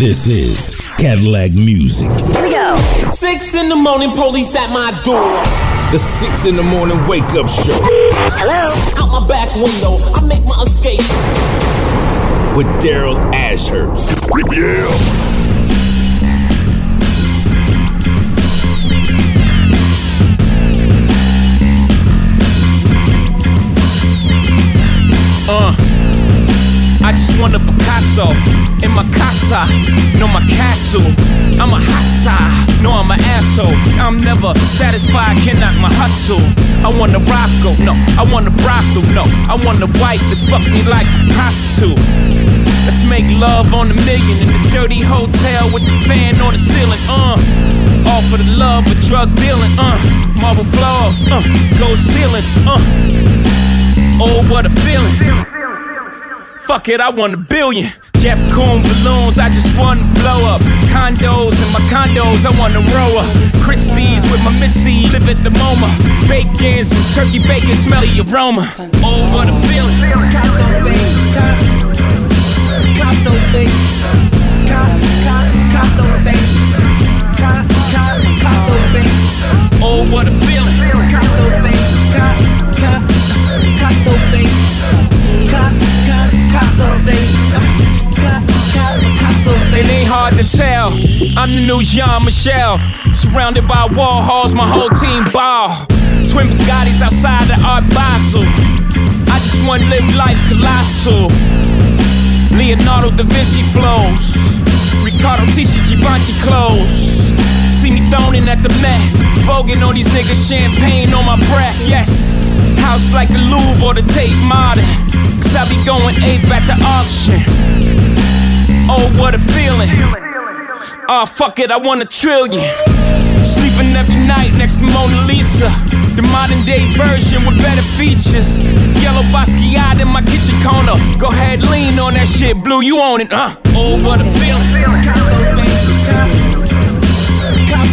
This is Cadillac Music. Here we go. Six in the morning, police at my door. The six in the morning wake up show. Hello. Out my back window, I make my escape. With Daryl Ashurst. Yeah. Uh. I just want a Picasso in my casa, no my castle. I'm a hassa, no I'm an asshole. I'm never satisfied, cannot my hustle. I want a rocko, no, I want a brothel, no. I want a wife that fuck me like a prostitute. Let's make love on a million in the dirty hotel with the fan on the ceiling, uh. All for the love of drug dealing, uh. Marble floors, uh. Gold ceiling, uh. Oh, what a feeling. Fuck it, I want a billion. Jeff Koons balloons, I just want to blow up. Condos and my condos, I want to row up. Christie's with my missy, live at the MoMA. Bacons and turkey bacon, smelly aroma. Oh, what a feeling. Oh, what a feeling. It ain't hard to tell. I'm the new Jean Michel. Surrounded by Warhols, my whole team ball. Twin Bugattis outside the Art Basel. I just wanna live life colossal. Leonardo da Vinci flows. Riccardo Tisci Givenchy clothes. See me thrown in at the Met. Voguing on these niggas, champagne on my breath. Yes. House like the Louvre or the Tate Modern. Cause I be going ape at the auction. Oh, what a feeling. Oh, fuck it, I want a trillion. Sleeping every night next to Mona Lisa. The modern day version with better features. Yellow Basquiat in my kitchen corner. Go ahead, lean on that shit, Blue, you own it, huh? Oh, what a feeling.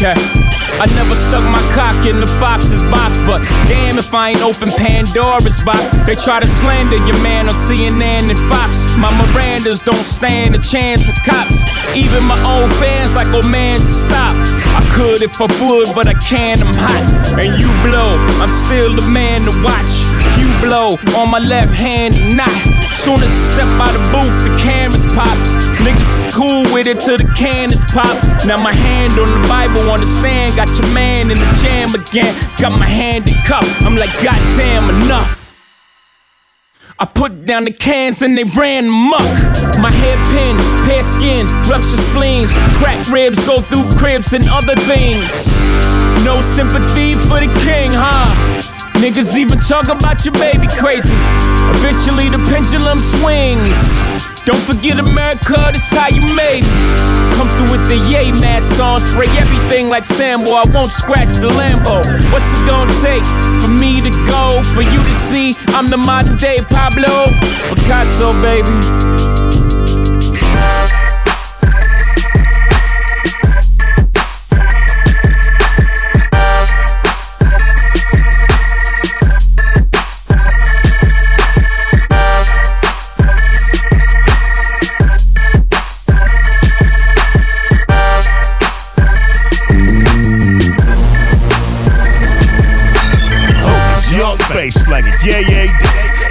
Okay. I never stuck my cock in the fox's box, but damn if I ain't open Pandora's box. They try to slander your man on CNN and Fox. My Mirandas don't stand a chance with cops. Even my own fans like, oh man, stop. I could if I would, but I can't, I'm hot. And you blow, I'm still the man to watch. You blow on my left hand, not. Soon as I step out the booth, the cameras pops. Niggas cool with it till the cannons pop. Now my hand on the Bible on the stand, got your man in the jam again. Got my hand in cup, I'm like, goddamn, enough. I put down the cans and they ran muck. My hairpin, pear skin, rupture spleens, crack ribs go through cribs and other things. No sympathy for the king, huh? Niggas even talk about your baby crazy. Eventually the pendulum swings. Don't forget America, this how you made me. Come through with the yay mask on, spray everything like Sambo. I won't scratch the Lambo. What's it gonna take for me to go? For you to see I'm the modern day Pablo Picasso, baby.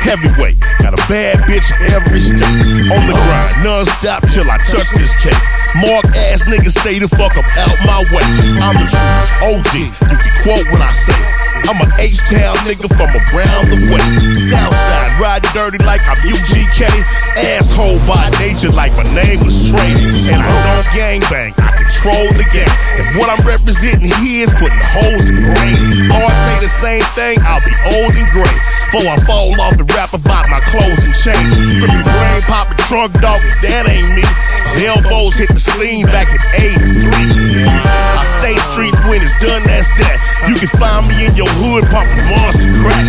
Heavyweight, got a bad bitch every step. On the grind, non-stop till I touch this cake. Mark ass niggas stay the fuck up out my way. I'm the truth, OG, you can quote what I say. I'm an H-Town nigga from around the way. Southside, riding dirty like I'm UGK. Asshole by nature like my name was Trey. And I don't gangbang, I control the game. If what I'm representing here is putting holes in brain, or I say the same thing, I'll be old and gray. Before I fall off the rap about my clothes and chain. Ripping brain, popping trunk dog, that ain't me. His elbows hit the scene back at 83. I stay street when it's done, that's that. You can find me in your hood pumping monster crack.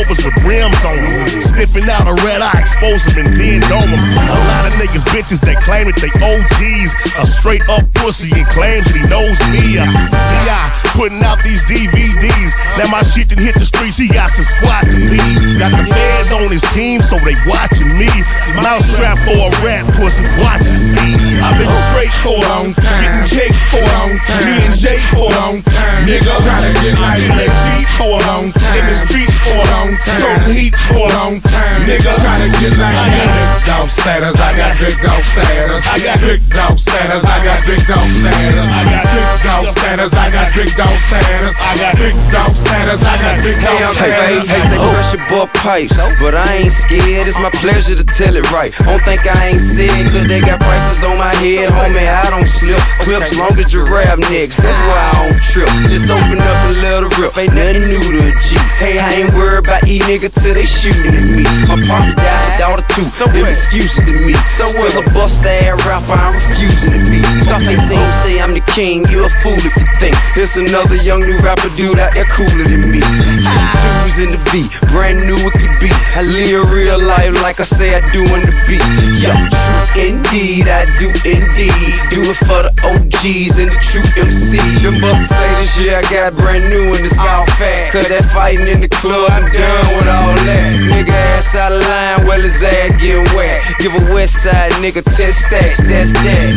Rovers with rims on them. Sniffing out a red eye, expose them and then dome them. A lot of niggas, bitches that claim that they OGs. A straight up pussy and claims that he knows me. I see I putting out these DVDs. Now my shit done hit the streets, he got to squat to me. Got the fans on his team, so they watching me. Mousetrap for a rat pussy, watch and see. I've been straight for a long time, getting cake for a long time. Me and Jay for a long time, nigga. Try to get like in that Jeep for a long time, in the street for a long time, toting heat for a long time, nigga. Try to get like I got big dog status, I got big dog status, I got big dog status, I got big dog status, I got big dog status, I got big dog status, I got big dog status, I got big dog Hey, status. hey, hey, your butt pipes, but I ain't scared. It's my pleasure to tell it right. Don't think I ain't sick, cause they got prices on my head, homie. I don't slip. Clips long as giraffe necks, that's why I don't trip. Just open up let it rip. Ain't nothing new to a G. Hey, I ain't worried about eat nigga till they shooting at me. My partner died, daughter too. So them excuses to me. So what? A bust ass rapper, I'm refusing to be. Scarface seem say I'm the king. You a fool if you think there's another young new rapper dude out there cooler than me. Twos in the beat, brand new it could be. I live real life like I say I do in the beat. Yeah, true indeed, I do indeed. Do it for the OGs and the true MC. Them busters say this year I got brand new in the South Fat. Cause that fighting in the club, I'm done with all that. Nigga ass out of line, well his ass getting wet. Give a west side nigga 10 stacks, that's that.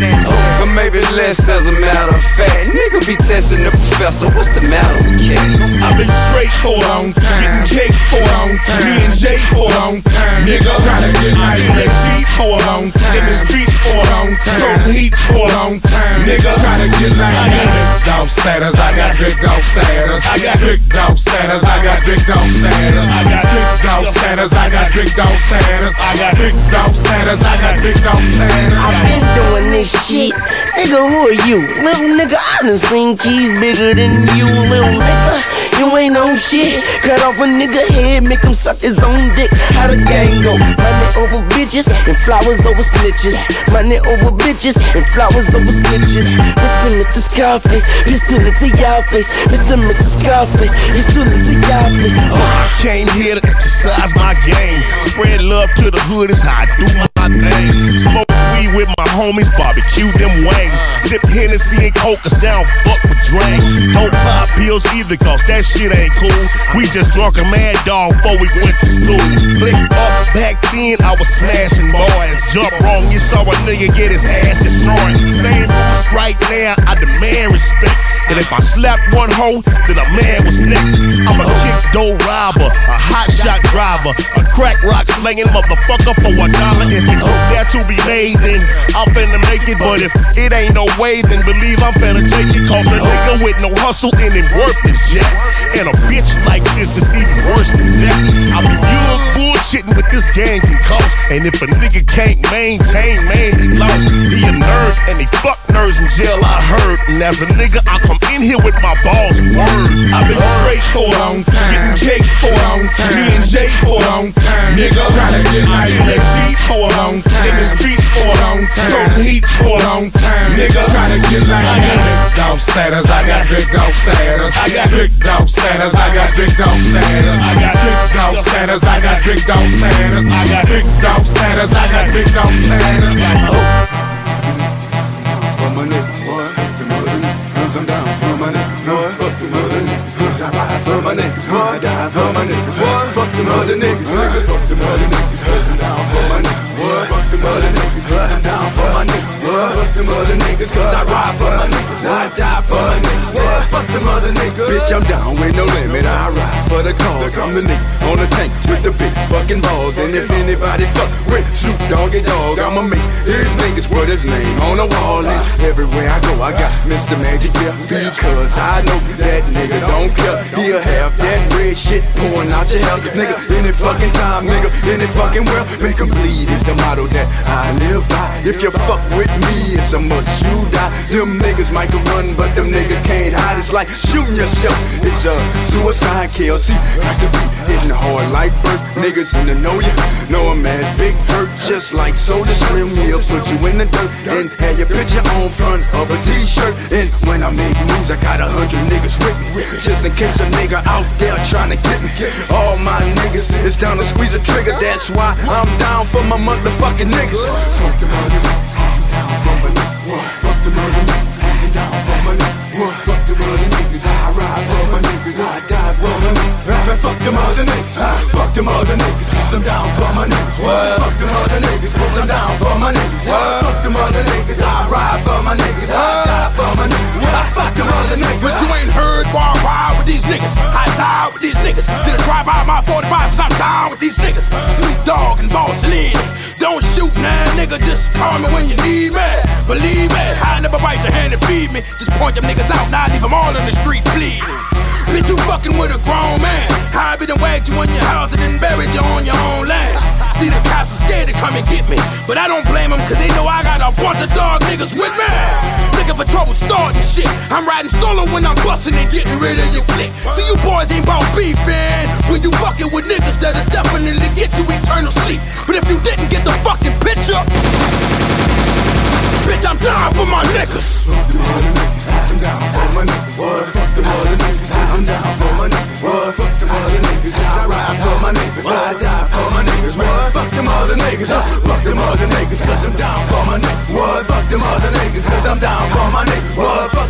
But maybe less as a matter of fact. Nigga be testing the professor, what's the matter with cats? I've been straight for a long time, getting cake for a long time, me and Jay for a long time, nigga. Try to get like in that for a long time, in the street for a long time, toting heat for a long time, nigga. Try to get like I got big dog status, I got big dog status, I got big dog status, I got big dog status, I got big dog status, I got big dog status, I got big dog status, I got big dog status. I've been doing this shit. Nigga, who are you? Little nigga, I done seen keys bigger than you, little nigga. You ain't on shit. Cut off a nigga head, make him suck his own dick. How the gang go? Money over bitches and flowers over snitches. Money over bitches and flowers over snitches. Mr. Mr. Scarface, pistol into your face. Mr. Mr. Scarface, pistol into your face. Oh, I came here to exercise my game. Spread love to the hood is how I do my thing. Smoke with my homies, barbecue them wings. Sip Hennessy and Coke, cause I don't fuck with drink. Don't pop pills either, cause that shit ain't cool. We just drunk a mad dog before we went to school. Click up, back then I was smashing boys. Jump wrong, you saw a nigga get his ass destroyed. Same rules right now, I demand respect. And if I slap one hoe, then a man was next. I'm a kick door robber, a hot shot driver, a crack rock slinging motherfucker for a dollar. If it's there to be made, then I'm finna make it. But if it ain't no way, then believe I'm finna take it. Cause a nigga with no hustle and it worthless jack. And a bitch like this is even worse than that. I mean, you bullshitting with this gang can cost. And if a nigga can't maintain, man, he lost. He a nerd and he fuck nerds in jail, I heard. And as a nigga, I come in here with my balls and word. I've been straight for a long time, getting cake for a long time, me and Jay for a long time, nigga. Try to get like in that for a long time, in the street for a long time, toting heat for a long time, nigga. Try to get like I got big dog status, I got big dog status, I got big dog status, I got big dog status, I got big dog status, I got big dog status, I got big dog status, I got big dog status. for my niggas, boy. Fuck them other niggas, cause I'm down. For my niggas, boy. Fuck them other niggas, cause I ride. For my niggas, boy. I die. For my niggas, boy. Fuck them other niggas, nigga. Fuck them other niggas, for my niggas, cause I ride for my niggas. I die for my niggas. Fuck fuck them other niggas. Bitch, I'm down with no limit. I ride for the cause. I'm the nigga on the tank with the big fucking balls. And if anybody fuck with Snoop Doggy Dogg, I'ma make his niggas put his name on the wall. And everywhere I go, I got Mr. Magic here because I know that nigga don't care. He'll have that red shit pouring out your hell, nigga. Any fucking time, nigga. Any fucking world, make 'em bleed is the motto that I live by. If you fuck with me, it's a must you die. Them niggas might can run, but them niggas can't hide. It's like shooting yourself. It's a suicide kill. See, got to be hitting hard like birth. Niggas in the know ya, know a man's big hurt. Just like Soulja Slim, he'll put you in the dirt and have your picture on front of a t-shirt. And when I make moves, I got a hundred niggas with me. Just in case a nigga out there trying to get me. All my niggas is down to squeeze a trigger. That's why I'm down for my motherfucking niggas. Fuck other niggas, down for my niggas. Fuck other niggas, down for my niggas. Fuck them niggas, I ride for my niggas. I die for my niggas. Man, fuck them other niggas. Fuck them other niggas, i I'm down for my niggas. Fuck them other niggas, i I'm down for my niggas. Fuck them other niggas, I ride for my niggas. I die for my niggas. Fuck them other niggas. But you ain't heard why I ride with these niggas. I die with these niggas. Did a drive by my 45 cause I'm down with these niggas. Snoop Dogg and Boss Lid. Don't shoot now, nigga. Just call me when you need me. Believe me, I never bite the hand that feed me. Just point them niggas out, now leave them all on the street bleeding. Bitch, you fucking with a grown man. I be done wagged you in your house and then buried you on your own land. See, the cops are scared to come and get me. But I don't blame them, cause they know I got a bunch of dog niggas with me. Looking for trouble starting shit. I'm riding solo when I'm busting and getting rid of your clique. See, you boys ain't about beefing. When you fucking with niggas that'll definitely get you eternal sleep. But if you didn't get the fucking picture, bitch, I'm down for my niggas. Them niggas, I'm down for my niggas. What? Fuck them other niggas, I'm down for my niggas. What? Fuck them other niggas, I ride for my niggas. What? Fuck them other niggas. Them them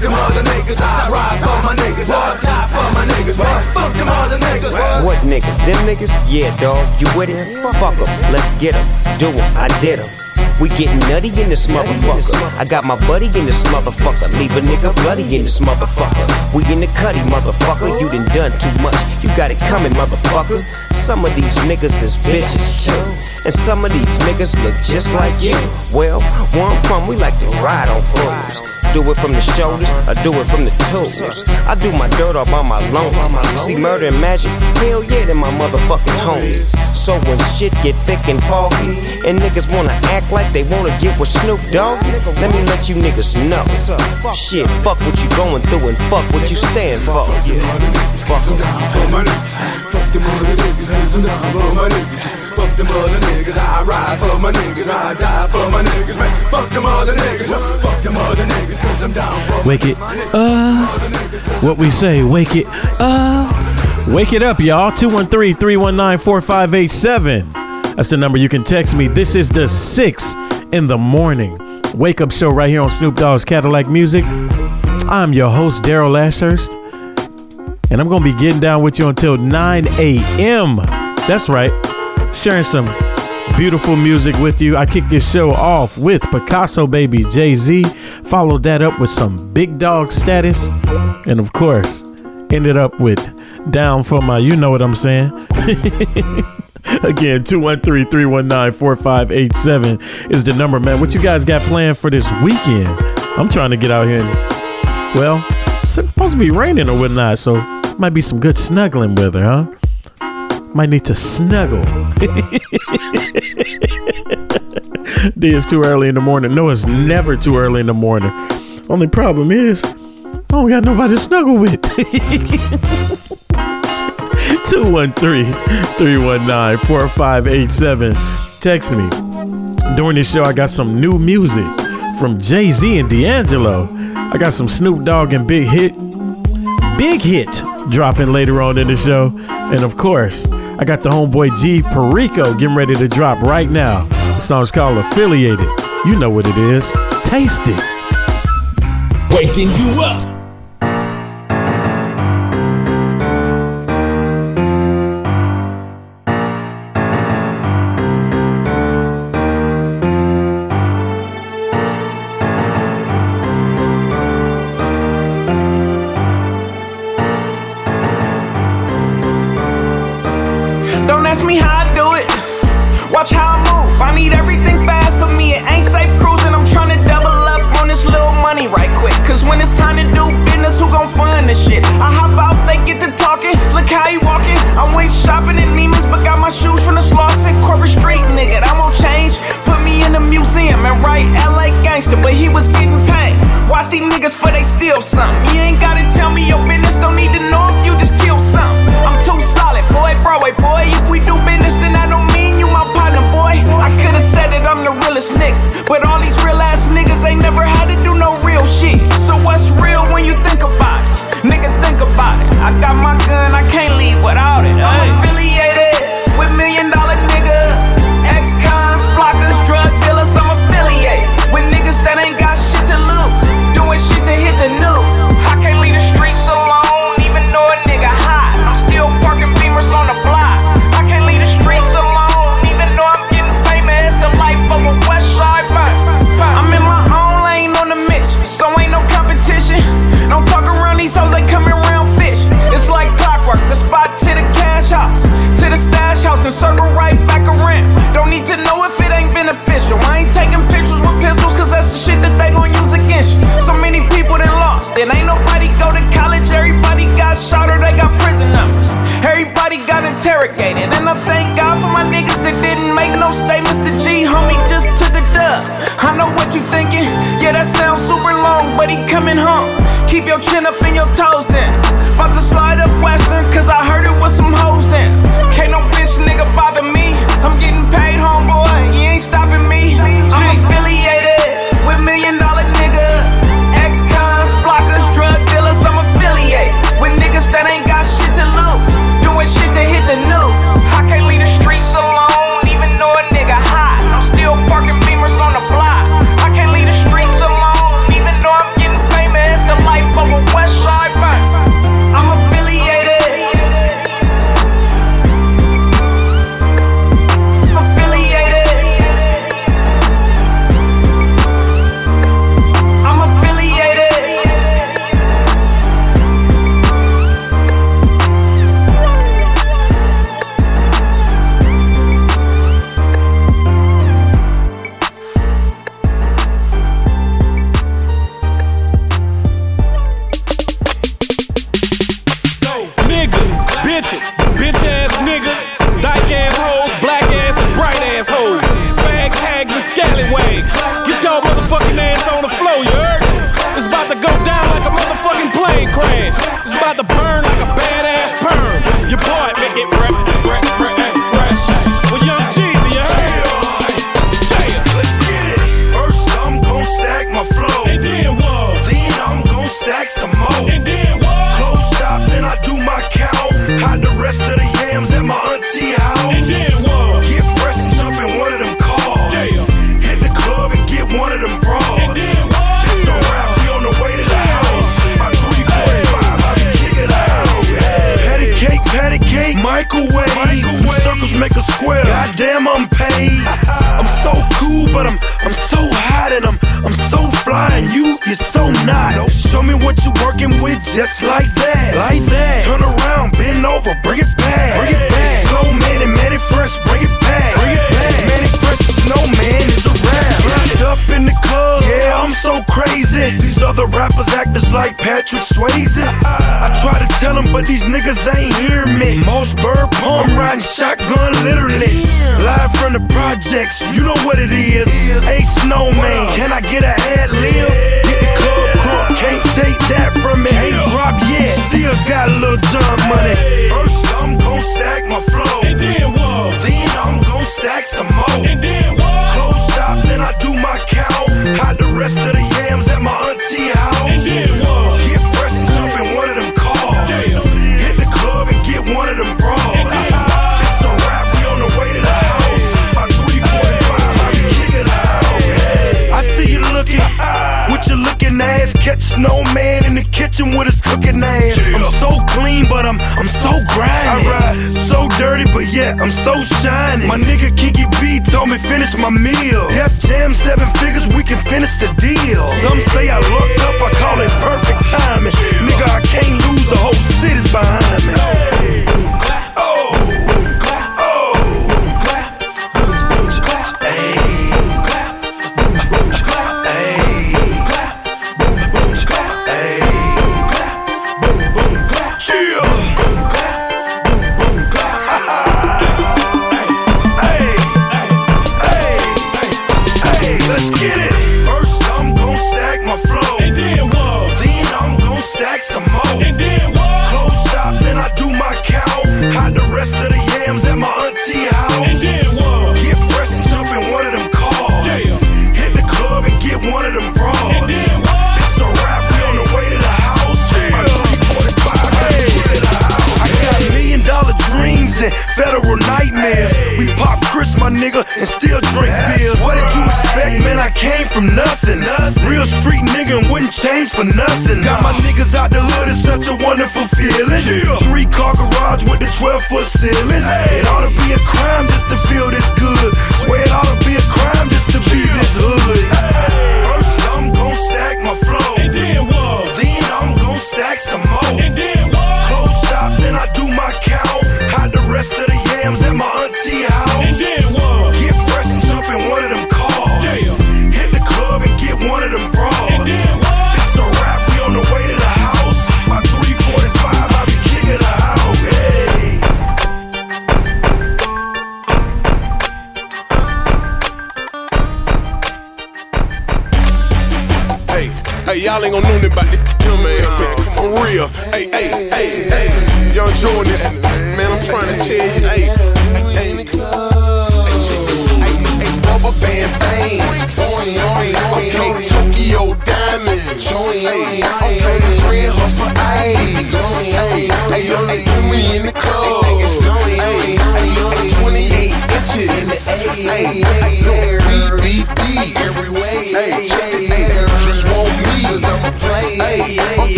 them I ride for my niggas. What? Fuck them other niggas. What? Niggas? Them niggas? Yeah, dog. You with him? Fuck 'em. Let's get 'em. Do 'em. I did 'em. We getting nutty in this motherfucker. I got my buddy in this motherfucker. Leave a nigga bloody in this motherfucker. We in the cutty, motherfucker. You done done too much. You got it coming, motherfucker. Some of these niggas is bitches too. And some of these niggas look just like you. Well, where I'm from, we like to ride on fools. Do it from the shoulders, I do it from the toes. I do my dirt all by my loan. C-Murder and magic, hell yeah, they my motherfucking homies. So when shit get thick and foggy, and niggas wanna act like they wanna get with Snoop Dogg, let me let you niggas know. Shit, fuck what you going through and fuck what you stand for. Yeah. Fuck niggas. Them other niggas, cause I'm down my niggas. Niggas, I ride for my niggas. I die for my niggas, man. Fuck them other niggas. Fuck niggas, cause I'm down for Wake it uh what we say, wake it uh wake it up, y'all. 213-319-4587. That's the number you can text me. This is the six in the morning. Wake up show right here on Snoop Dogg's Cadillac Music. I'm your host, Daryl Ashurst. And I'm gonna be getting down with you until 9 a.m. That's right. Sharing some beautiful music with you. I kicked this show off with Picasso Baby Jay Z, followed that up with some Big Dog status, and of course, ended up with Down for My, you know what I'm saying. Again, 213 319 4587 is the number, man. What you guys got planned for this weekend? I'm trying to get out here and, well, it's supposed to be raining or whatnot, so might be some good snuggling weather, huh? Might need to snuggle. D is too early in the morning. No, it's never too early in the morning. Only problem is, I don't got nobody to snuggle with. 213-319-4587. Text me. During this show, I got some new music from Jay-Z and D'Angelo. I got some Snoop Dogg and Big Hit. Big Hit dropping later on in the show. And of course, I got the homeboy G Perico getting ready to drop right now. The song's called Affiliated. You know what it is. Taste it. Waking you up.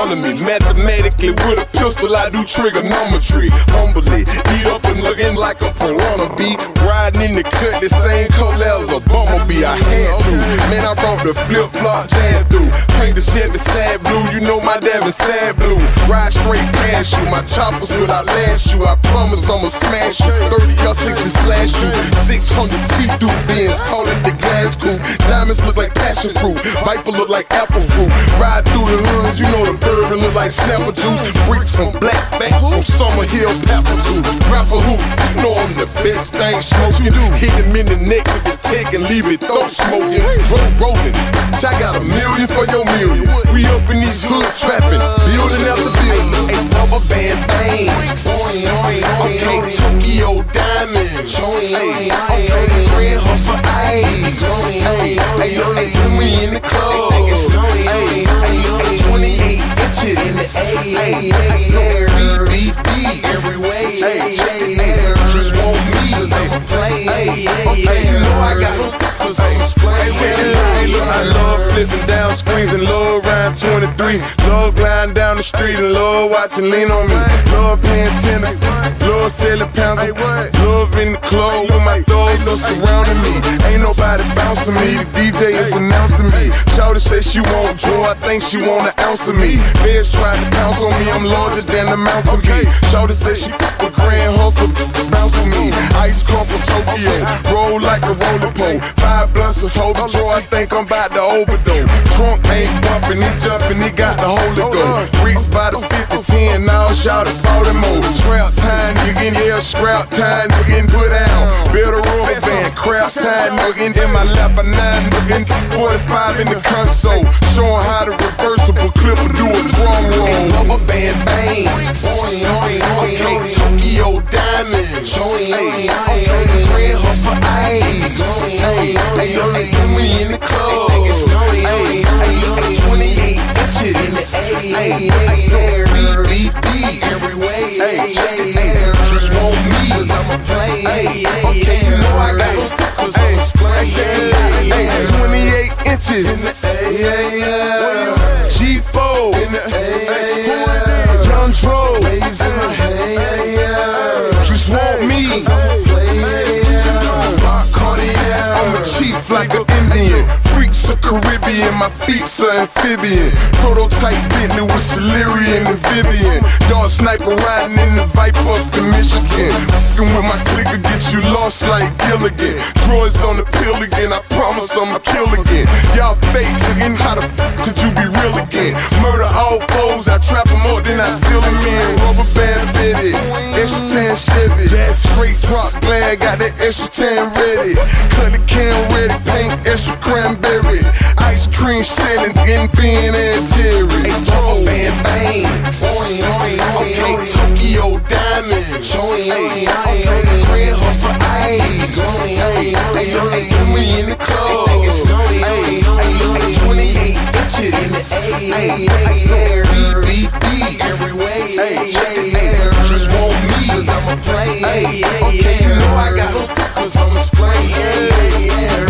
Up on astronomy, mathematically with a pistol I do trigonometry, humbly, eat up and looking like a piranha bee, riding in the cut the same color as a I had to, man I brought the flip flop jam through, paint the Chevy sad blue, you know my is sad blue, ride straight past you, my choppers without last you, I promise I'ma smash you, 30 or 60 splash you, 600 see-through bins, call it the glass coupe, diamonds look like passion fruit, Viper look like apple fruit, ride through the hood, you know the bourbon look like snapper juice, bricks from black back from Summer Hill, Pepper too, rapper who, you know I'm the best thing smoking, hit him in the neck with the tech and leave it throat smoking, drum rolling, I got a million for your million, we up in these hood trapping, building after building, a rubber band bang, okay, Tokyo diamonds, hey, okay, grand hustle hey, yo, hey, when we in the club, hey, hey, 28 inches, hey, hey, BBD every way, hey, hey, I'm a play, hey, okay, you know I got them, I'm a spray, I love flipping down screens and love round 23, love gliding down the street and love watching lean on me, love paying tenor, love selling pounds, love in the club with my thugs are surrounding me, ain't nobody bouncing me, the DJ is announcing me, Shawty say she want joy, I think she want an ounce of me, Feds try to pounce on me, I'm larger than the mountain peak, Shawty say she fuck with grand hustle, bounce with me, ice come from Tokyo, roll like a roller pole, five blunts of total joy, I think I'm about to overdose, trunk ain't bumping, he jumping, he got the Holy Ghost, bricks by the 50, 10, now shout it 40 more, scrap time, you can hear scrap time, you can put down, build a rubber band, crap time, nigga, in my lap, a nine, nigga, 45 in the console, showing how to reversible clip or do a drum roll, rubber band bang, okay, Tokyo diamonds, hey, okay, grand hustle ice, hey, hey, yo, hey, when we in the club, hey, hey, 28 inches, hey, hey, BBD every way, hey, hey, just want me, cause I'm a play, hey, okay, you know I got them, cause I'm a splay, hey, 28 inches, yeah, G4, Young Dro, want me, Rock Cartier, I'm a chief like an Indian, freaks Caribbean, my feet's are amphibian, prototype Bentley with Celerian and Vivian, dog sniper riding in the Viper up to Michigan, fucking with my clicker get you lost like Gilligan, droids on the pill again, I promise I'ma kill again, y'all fakes again, how the fuck could you be real again, murder all foes, I trap them up, then I seal them in, rubber band fitted, extra 10 Chevy, straight drop glad, got that extra 10 ready, cut the can ready, paint extra cranberry, ice cream selling in Ben and Jerry, a rubber band bang, okay, Tokyo diamonds, hey, okay, grand hustle ice, hey, hey, hey, we in the club, hey, hey, 28 inches, Hey, hey, hey, BBD. Every way, hey, check it, hey, just want me, cause I'm a play. Hey, okay, you know I got 'em, cause I'm a splay. Yeah, yeah. I'ma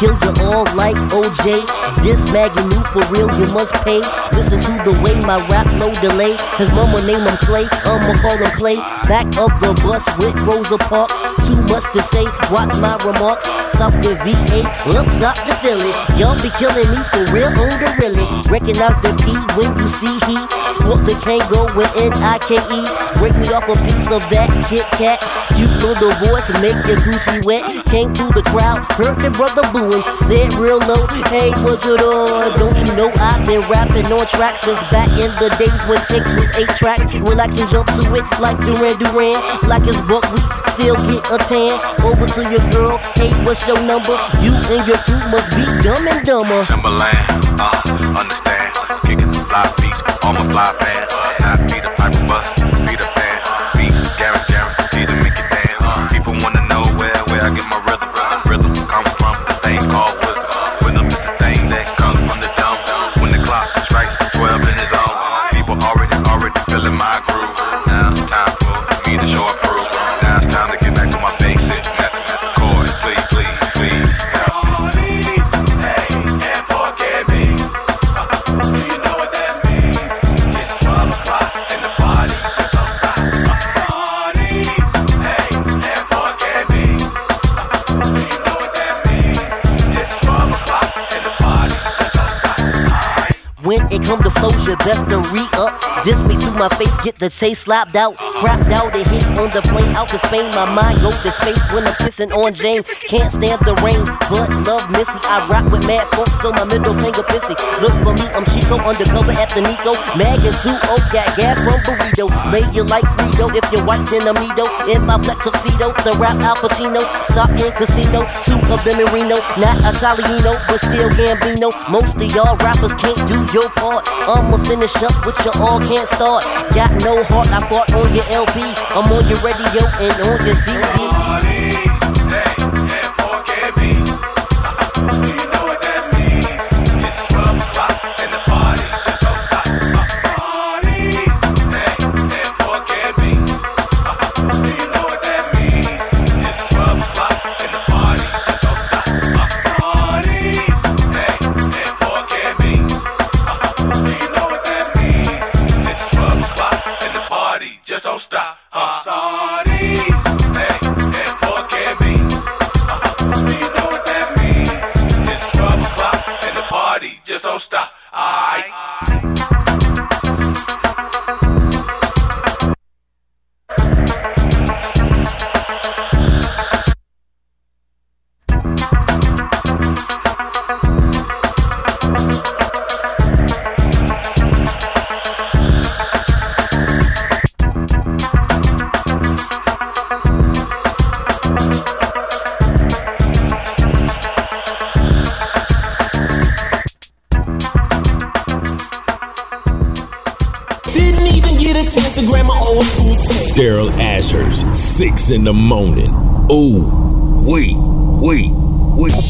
kill you like OJ. This Maggie new for real, you must pay. Listen to the way my rap no delay. His mama name him Clay, I'ma call him Clay. Back of the bus with Rosa Parks. Too much to say, watch my remarks. South the VA, up top the Philly. Y'all be killing me for real on the really. Recognize the P when you see he. Sport the Kangol with N-I-K-E. Break me off a piece of that Kit Kat. Cute the voice, make your Gucci wet. Came through the crowd, heard the brother booing. Said real low, hey, what you doing? Don't you know I've been rapping on tracks since back in the days when tapes was eight track. Relax and jump to it like Duran Duran. Like it's what we still get a tan. Over to your girl, hey, what's your number? You and your crew must be dumb and dumber. Timberland, uh, understand. Kicking the fly beats, all my fly fans. Not be the to best to re-up. Diss me to my face, get the taste slapped out. Crapped out and hit on the plane out to Spain. My mind go to space when I'm pissing on Jane. Can't stand the rain, but love Missy. I rap with mad folks, so my middle finger pissy. Look for me, I'm Chico, undercover at the Nico. Mag and 2 oh, got gas from burrito. Oh. Lay you like Frito if you're white, then I'm Nido. In my black tuxedo, the rap Al Pacino. Stop in casino, two of them in Reno. Not a Italiano, but still Gambino. Most of y'all rappers can't do your part. I'ma finish up with you all can't start. Got no heart, I fought on your LP. I'm on your radio and on your TV. In the morning. Ooh, wait, wait, wait.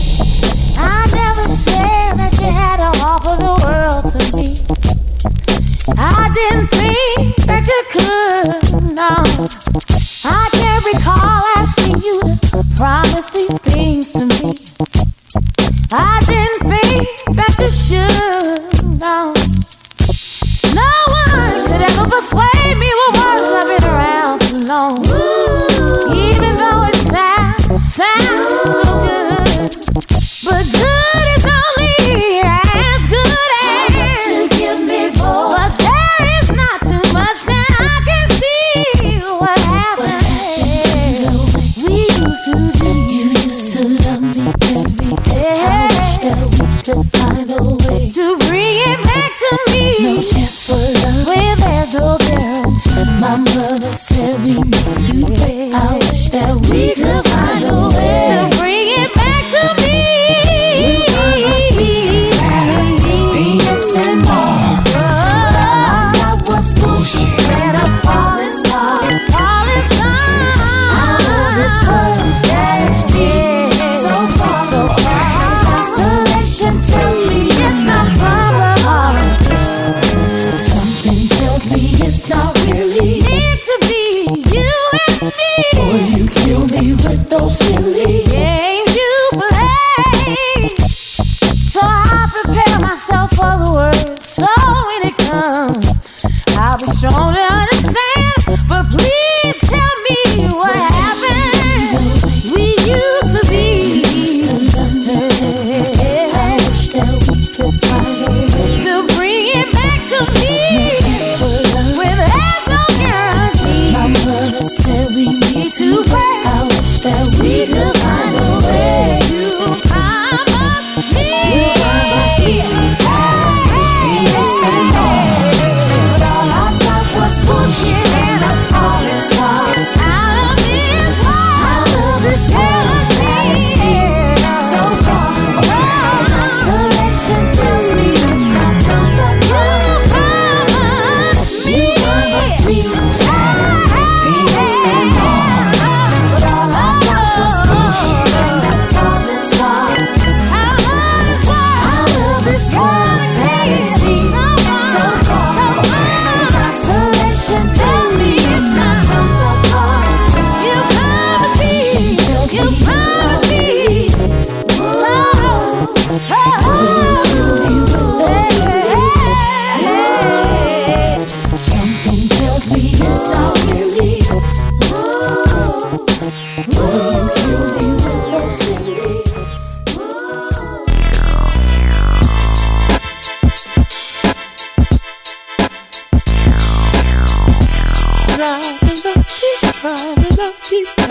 Driving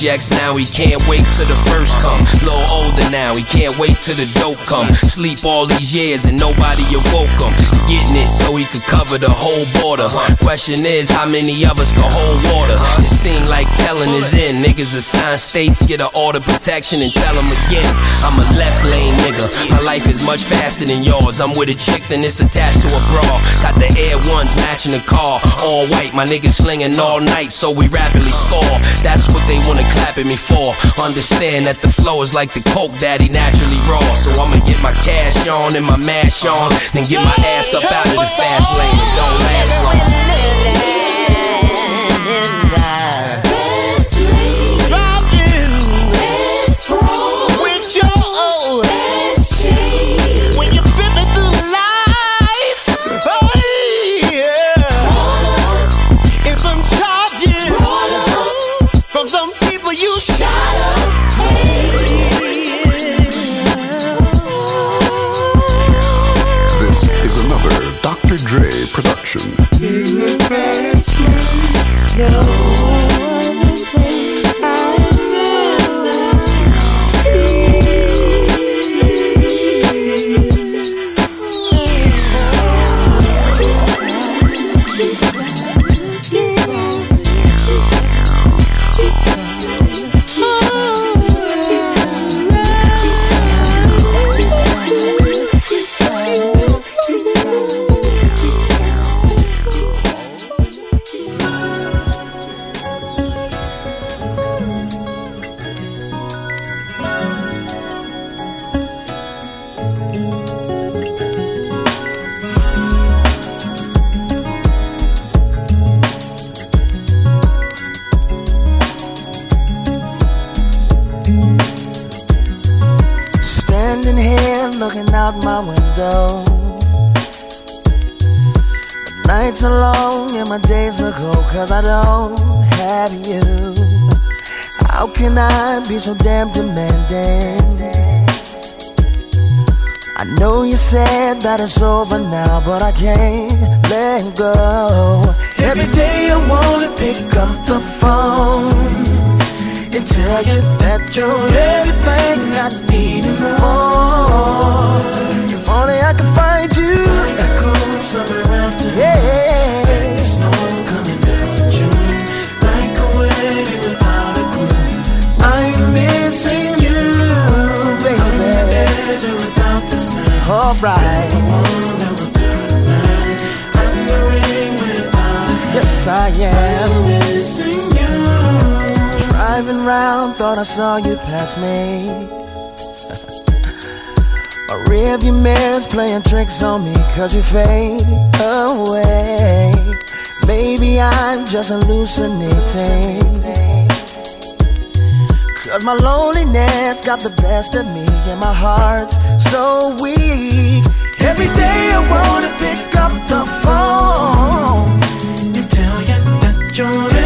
projects, now he can't wait till the first come. Little older now, he can't wait till the dope come. Sleep all these years and nobody cover the whole border. Question is, how many of us can hold water? It seemed like telling is in. Niggas assign states, get an order protection and tell them again. I'm a left lane nigga. My life is much faster than yours. I'm with a chick, then it's attached to a bra. Got the Air Ones matching the car. All white, my niggas slinging all night, so we rapidly score. That's what they wanna clap at me for. Understand that the flow is like the coke daddy naturally raw. So I'ma get my cash on and my mash on, then get my ass up out of the fast lane. Don't last long. That it's over now, but I can't let go. Every day I wanna pick up the phone and tell you that you're everything I need and more. If only I could find you. Echo summer after. Yeah. Snow coming down in am. I'm missing you. Driving round, thought I saw you pass me. A rearview mirror's playing tricks on me cause you fade away. Maybe I'm just hallucinating. Cause my loneliness got the best of me and my heart's so weak. Every day I wanna pick up the phone and tell you that you're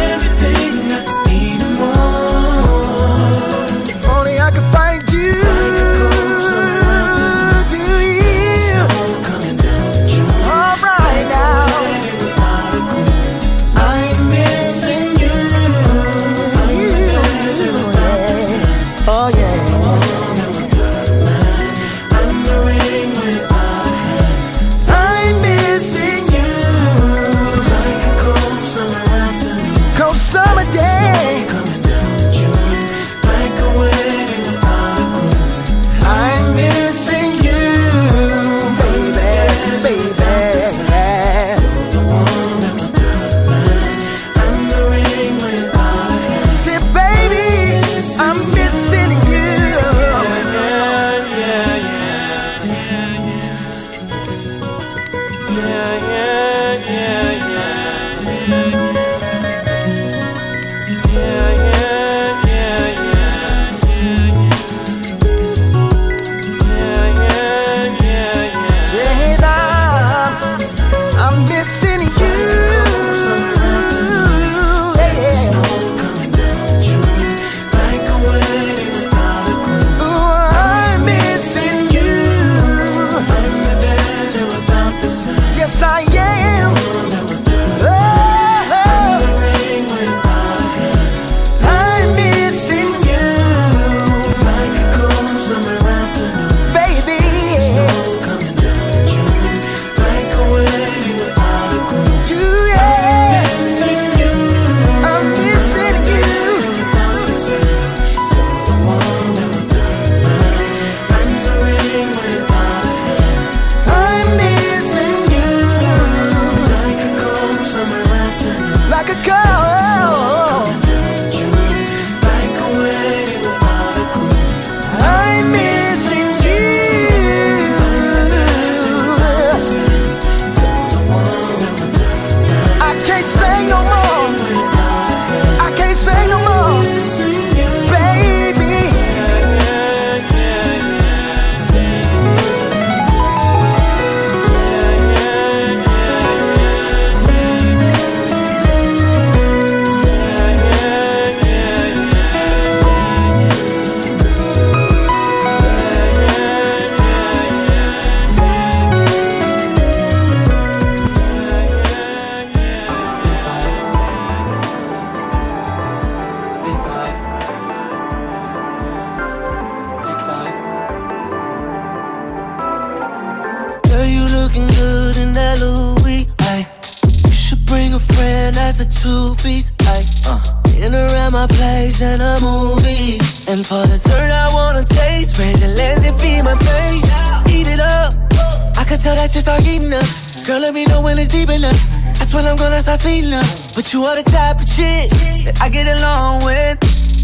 you are the type of chick that I get along with.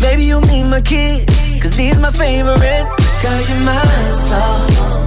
Maybe you meet my kids, cause these my favorite. Girl, you're mine, so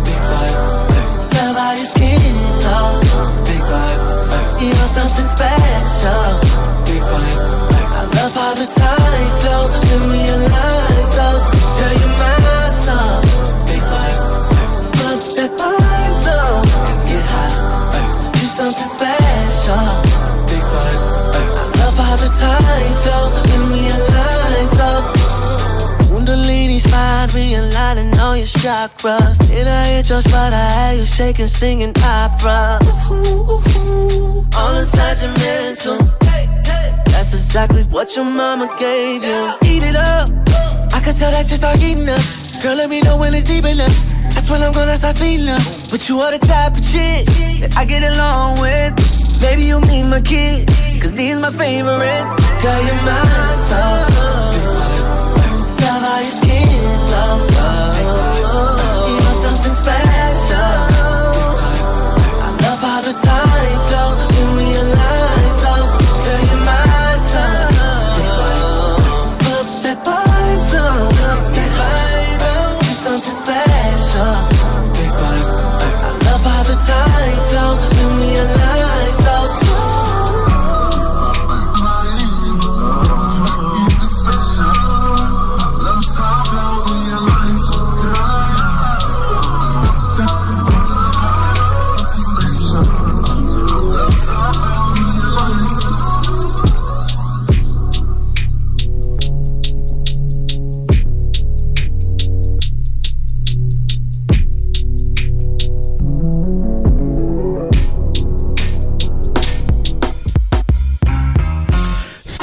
chakras. Then I hit your spot, I had you shaking, singing opera. All inside your mental. That's exactly what your mama gave you. Eat it up. I can tell that you start eating up. Girl, let me know when it's deep enough. That's when I'm gonna start speeding up. But you are the type of chick that I get along with. Maybe you meet my kids, cause these my favorite. Girl, you're mine, so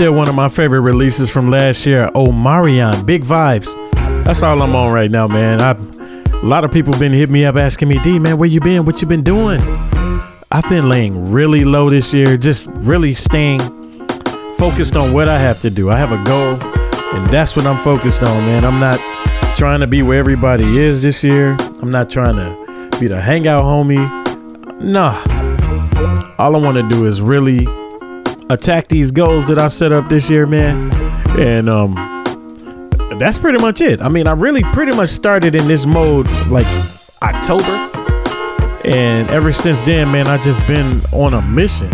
Still one of my favorite releases from last year, Omarion, Big Vibes. That's all I'm on right now, man. I, a lot of people been hitting me up asking me, D, man, where you been? What you been doing? I've been laying really low this year, just really staying focused on what I have to do. I have a goal, and that's what I'm focused on, man. I'm not trying to be where everybody is this year. I'm not trying to be the hangout homie. Nah. All I want to do is really attack these goals that I set up this year, man. And um that's pretty much it. I mean, I really pretty much started in this mode like October. And ever since then, man, I just been on a mission.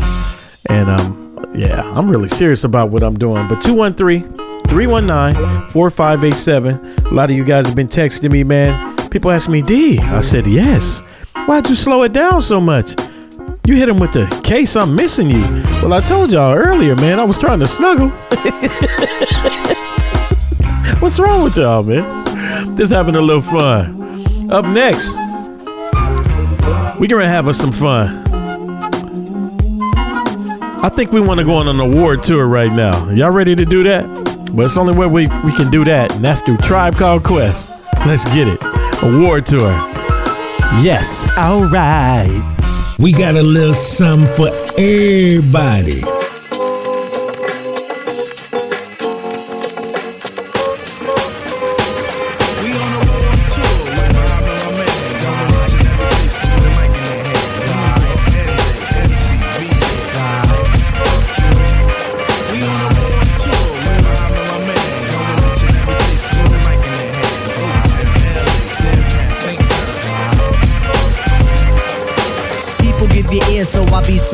And um yeah, I'm really serious about what I'm doing. But 213-319-4587. A lot of you guys have been texting me, man. People ask me, D. I said, yes. Why'd you slow it down so much? You hit him with the case I'm missing you. Well, I told y'all earlier, man, I was trying to snuggle. What's wrong with y'all, man? Just having a little fun. Up next, we gonna have us some fun. I think we want to go on an award tour right now. Y'all ready to do that? But it's only way we, we can do that, and that's through Tribe Called Quest. Let's get it. Award tour. Yes, all right. We got a little something for everybody.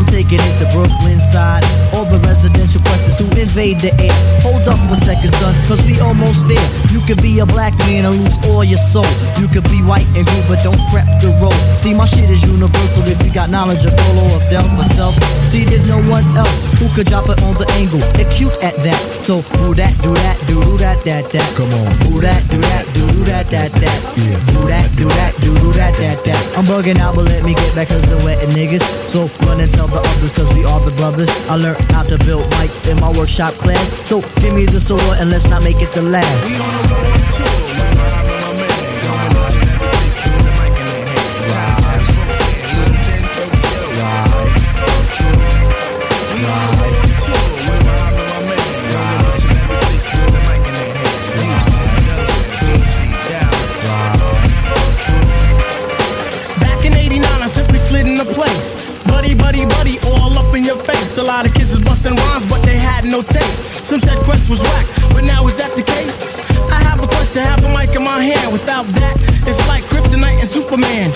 I'm taking it to Brooklyn side. All the residential questions who invade the air. Hold up for a second, son, cause we almost there. You could be a black man and lose all your soul. You could be white and blue, but don't prep the road. See, my shit is universal if you got knowledge of Dolo or Del myself. See, there's no one else who could drop it on the angle. Acute at that. So, do that, do that, do that, that, that. Come on. Do that, do that, do that, that, that. Yeah. Do that, do that, do that, that, that. I'm bugging out, but let me get back cause they're wetting niggas. So, run and tell the others cause we are the brothers. I learned how to build mics in my workshop class. So, give me the sword and let's not make it the last. No taste. Some said Quest was whack, but now is that the case? I have a quest to have a mic in my hand. Without that, it's like Kryptonite and Superman.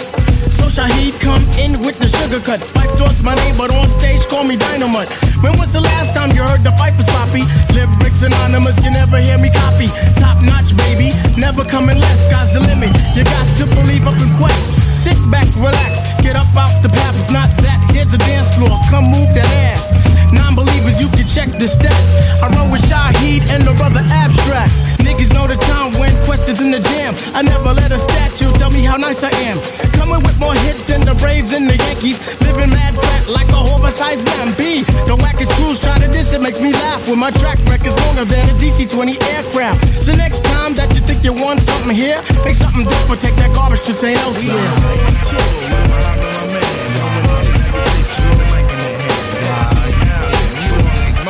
So Shaheed come in with the sugar cuts. Phife Dawg's my name, but on stage call me Dynamite. When was the last time you heard the fight for sloppy? Lyrics anonymous, you never hear me copy. Top notch, baby, never coming less. Sky's the limit. You got to believe up in Quest. Sit back, relax, get up off the path. If not that, here's a dance floor. Come move that ass. Non-believers, you can check the stats. I run with Shaheed and the brother Abstract. Niggas know the time when Quest is in the jam. I never let a statue tell me how nice I am. Coming with more hits than the Braves and the Yankees. Living mad fat like a oversized man. B. The wackest crews try to diss it makes me laugh. When my track record's longer than a DC-20 aircraft. So next time that you think you want something here, make something different. Take that garbage to St. Elsewhere.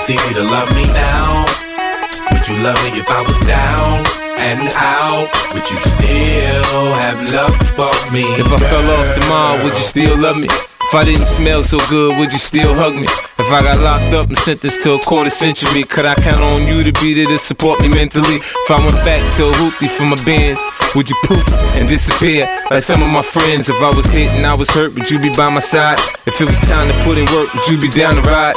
It's easy to love me now. Would you love me if I was down and out? Would you still have love for me? If I fell off tomorrow, would you still love me? If I didn't smell so good, would you still hug me? If I got locked up and sentenced to a quarter century, could I count on you to be there to support me mentally? If I went back to a hoopty for my bands, would you poof and disappear like some of my friends? If I was hit and I was hurt, would you be by my side? If it was time to put in work, would you be down to ride?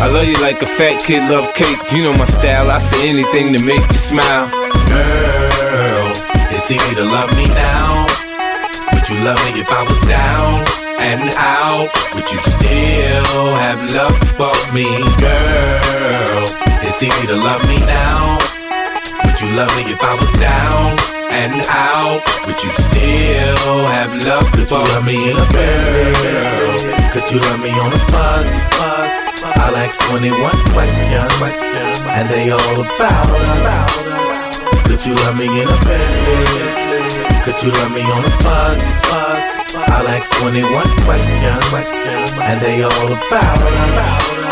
I love you like a fat kid love cake. You know my style, I say anything to make you smile. Girl, it's easy to love me now. Would you love me if I was down and out? Would you still have love for me, girl? It's easy to love me now. Would you love me if I was down and out? Would you still have love Could you love me in a girl? Could you love me on a bus? I'll ask 21 questions, and they all about us. Could you love me in a bed? Could you love me on a bus? bus? I'll ask 21 questions, and they all about us.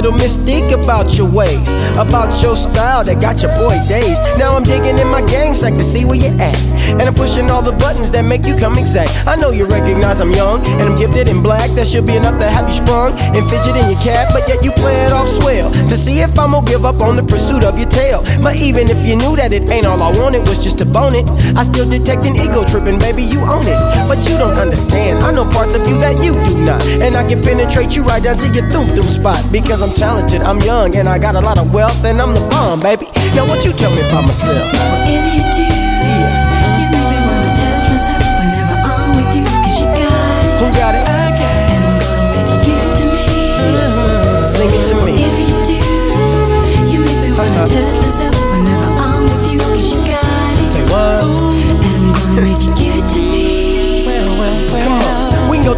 little mystique about your ways, about your style that got your boy dazed. Now I'm digging in my games, sack to see where you at, and I'm pushing all the buttons that make you come exact. I know you recognize I'm young and I'm gifted in black. That should be enough to have you sprung and fidget in your cap, but yet you play it off swell to see if I'm gonna give up on the pursuit of your tail. But even if you knew that it ain't all I wanted was just to bone it, I still detect an ego tripping, baby. You own it, but you don't understand. I know parts of you that you do not, and I can penetrate you right down to your thump thump spot because I'm talented, I'm young, and I got a lot of wealth, and I'm the bomb, baby. Now, what you tell me about myself? Well,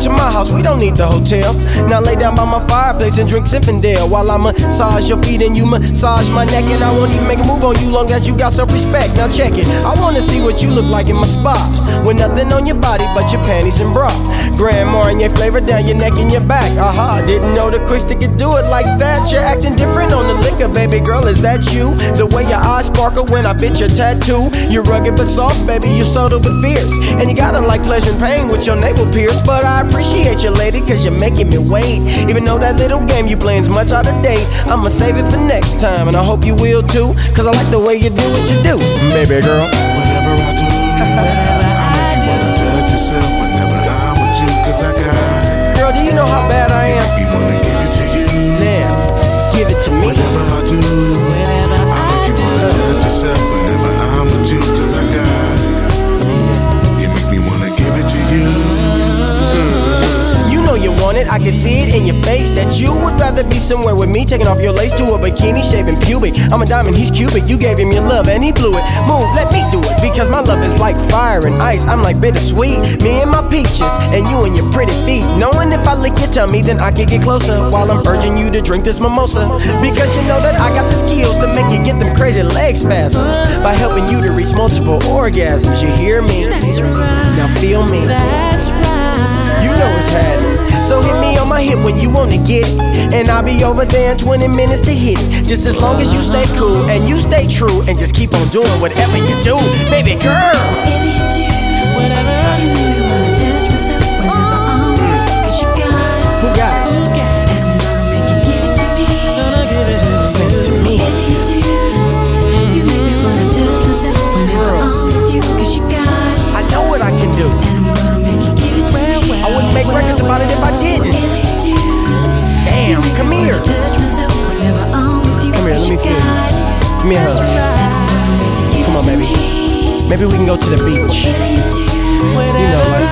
to my house, we don't need the hotel. Now lay down by my fireplace and drink Zinfandel while I massage your feet and you massage my neck. And I won't even make a move on you long as you got self respect. Now check it, I wanna see what you look like in my spot with nothing on your body but your panties and bra. Grand Marnier flavor down your neck and your back. Aha, didn't know the quicks that could do it like that. You're acting different on the liquor, baby girl. Is that you? The way your eyes sparkle when I bit your tattoo. You're rugged but soft, baby. You're subtle but fierce. And you gotta like pleasure and pain with your navel pierce. But I appreciate you, lady, cause you're making me wait. Even though that little game you playing's much out of date, I'ma save it for next time. And I hope you will too, cause I like the way you do what you do, baby girl. Whatever I do, do you know how bad I am? You wanna give it to you. Damn, give it to me. Whatever I do, it, I can see it in your face that you would rather be somewhere with me, taking off your lace to a bikini, shaving pubic. I'm a diamond, he's cubic. You gave him your love and he blew it. Move, let me do it because my love is like fire and ice. I'm like bittersweet, me and my peaches, and you and your pretty feet. Knowing if I lick your tummy, then I can get closer while I'm urging you to drink this mimosa. Because you know that I got the skills to make you get them crazy leg spasms by helping you to reach multiple orgasms. You hear me? Now feel me. What's happening. So hit me on my hip when you wanna get it. And I'll be over there in 20 minutes to hit it. Just as long as you stay cool and you stay true and just keep on doing whatever you do, baby girl. Make records about it if I didn't. Damn, come here. Come here, let me feel. Give me a hug. Come on, baby. Maybe we can go to the beach. You know, like,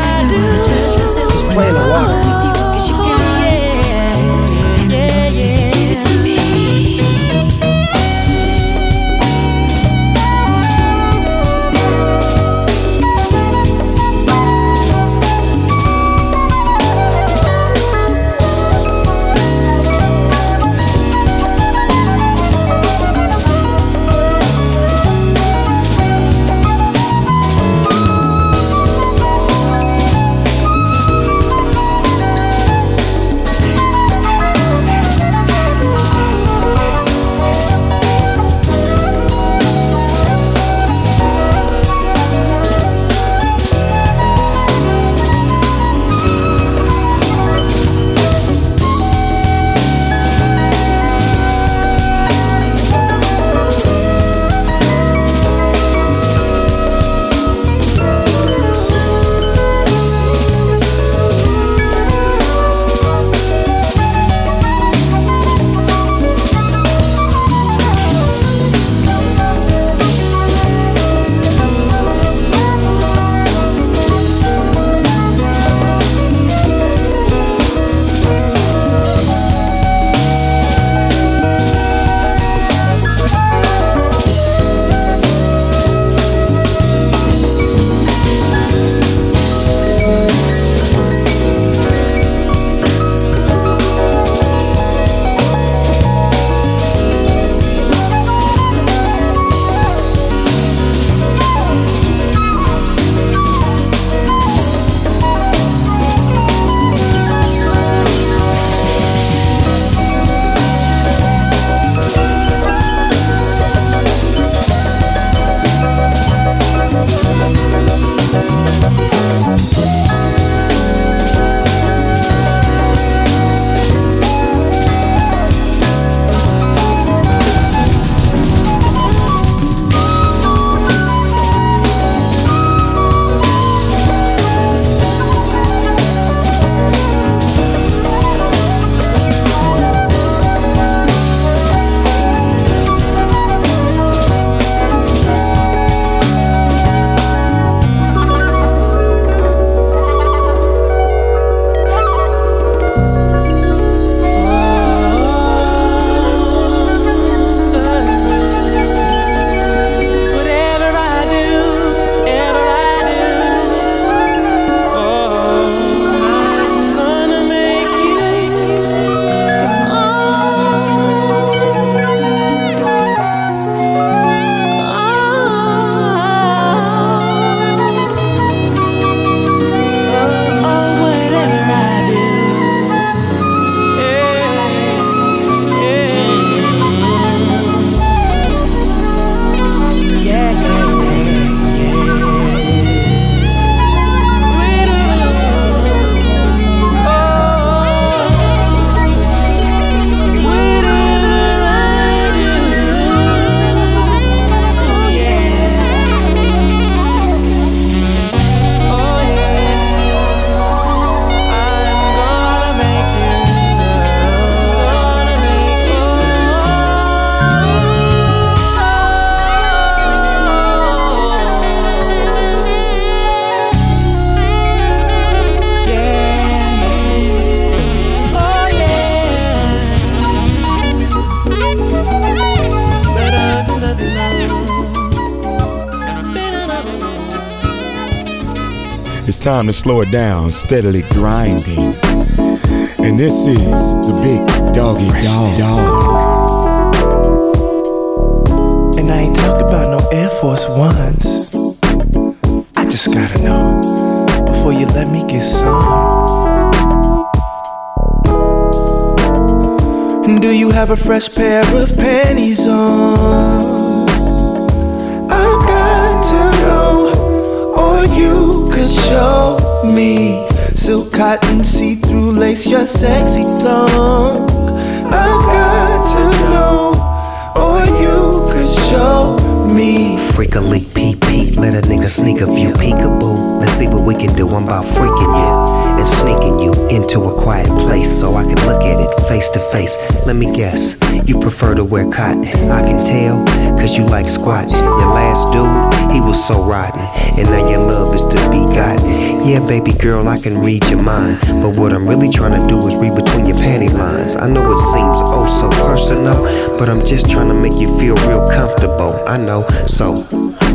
just, just play in the water. Time to slow it down, steadily grinding. And this is the big doggy dog. dog. And I ain't talked about no Air Force Ones. I just gotta know before you let me get some. Do you have a fresh pair of panties on? You could show me silk cotton, see through lace, your sexy tongue I've got to know, or you could show me. Freakily peep peep, let a nigga sneak a view. Peekaboo, let's see what we can do. I'm about freaking you and sneaking you into a quiet place so I can look at it face to face. Let me guess, you prefer to wear cotton. I can tell, cause you like squatting. Your last dude, he was so rotten. And now your love is to be gotten. Yeah, baby girl, I can read your mind. But what I'm really trying to do is read between your panty lines. I know it seems oh so personal, but I'm just trying to make you feel real comfortable. I know, so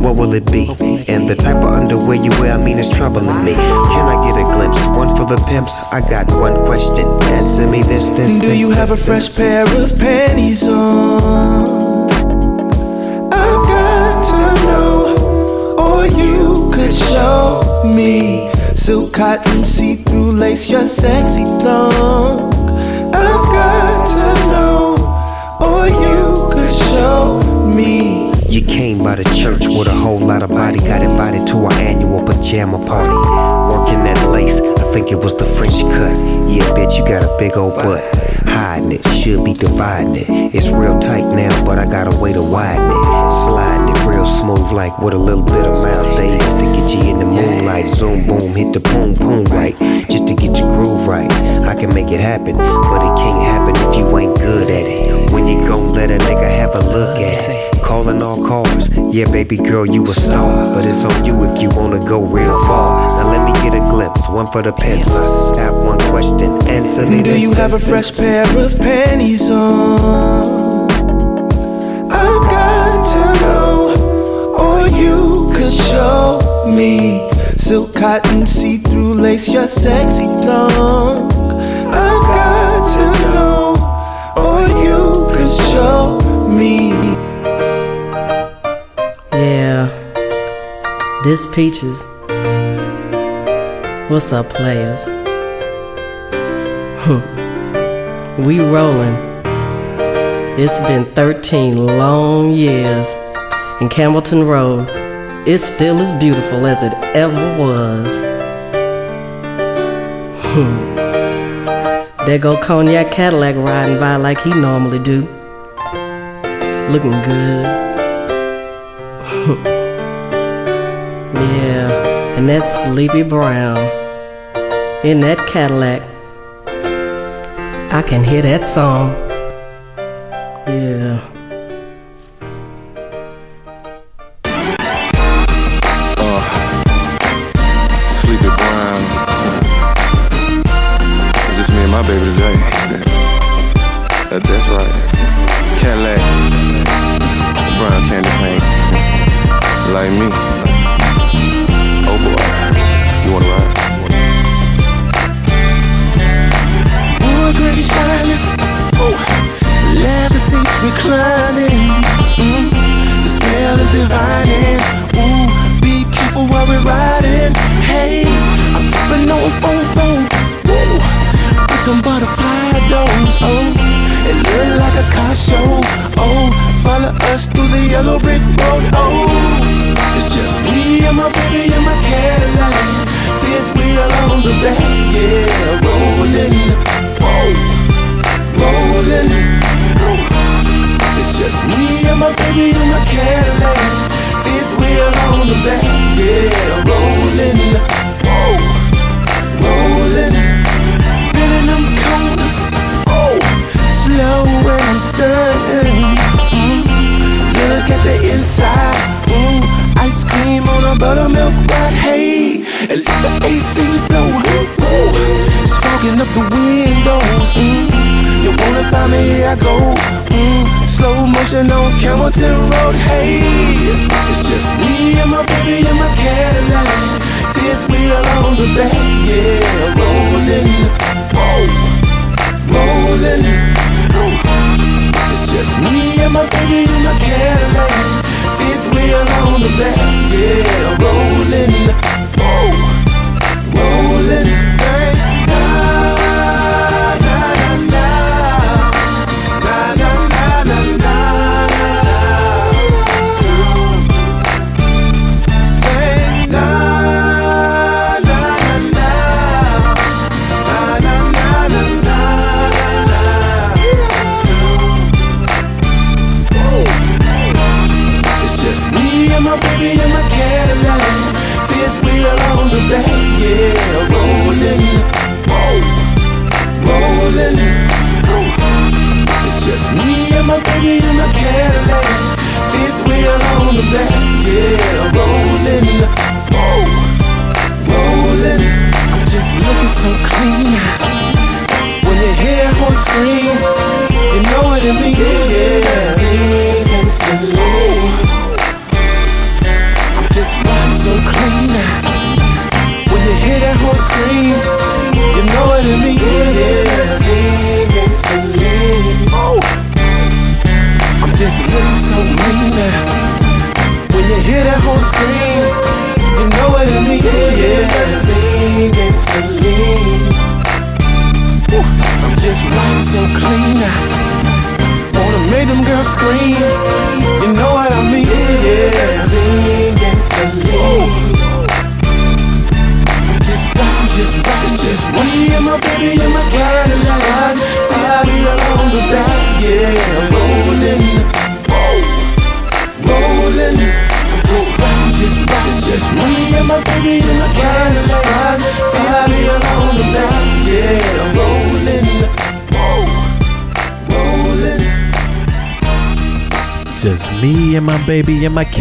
what will it be? And the type of underwear you wear, I mean, it's troubling me. Can I get a glimpse? One for the pimps. I got one question. Answer me this, this, Do this, you have a fresh this. pair of panties on? You could show me silk cotton, see through lace, your sexy thong. I've got to know, or you could show me. You came by the church with a whole lot of body. Got invited to our annual pajama party. Working that lace, I think it was the French cut. Yeah, bitch, you got a big old butt. Hiding it, should be dividing it. It's real tight now, but I got a way to widen it. Sliding it real smooth, like with a little bit of mouth. Just to get you in the moonlight. Zoom, boom, hit the boom, boom right. Just to get your groove right. I can make it happen, but it can't happen if you ain't good at it. When you gon' let a nigga have a look at it. Calling all cars. Yeah, baby girl, you a star. But it's on you if you wanna go real far. Now let me get a glimpse, one for the. I have one question, answer me Do this. you have a fresh this. pair of panties on? I've got to know, or you could show me silk cotton, see through lace, your sexy thong. I've got to know, or you could show me. Yeah. This Peaches. What's up, players? We rolling. It's been 13 long years, and Campbellton Road is still as beautiful as it ever was. Hmm. There go Cognac Cadillac riding by like he normally do. Looking good. Yeah, and that Sleepy Brown in that Cadillac. I can hear that song.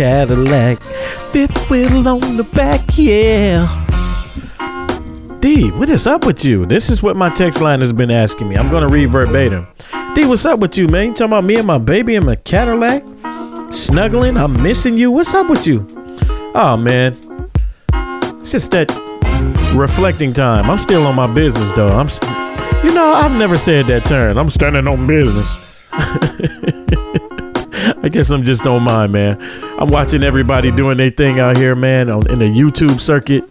Cadillac. Fifth wheel on the back, yeah. D, what is up with you? This is what my text line has been asking me. I'm gonna read verbatim. D, what's up with you, man? You talking about me and my baby and my Cadillac? Snuggling? I'm missing you. What's up with you? Oh man. It's just that reflecting time. I'm still on my business though. I'm st- you know, I've never said that term. I'm standing on business. I guess I'm just on mine, man. I'm watching everybody doing their thing out here, man, on in the YouTube circuit.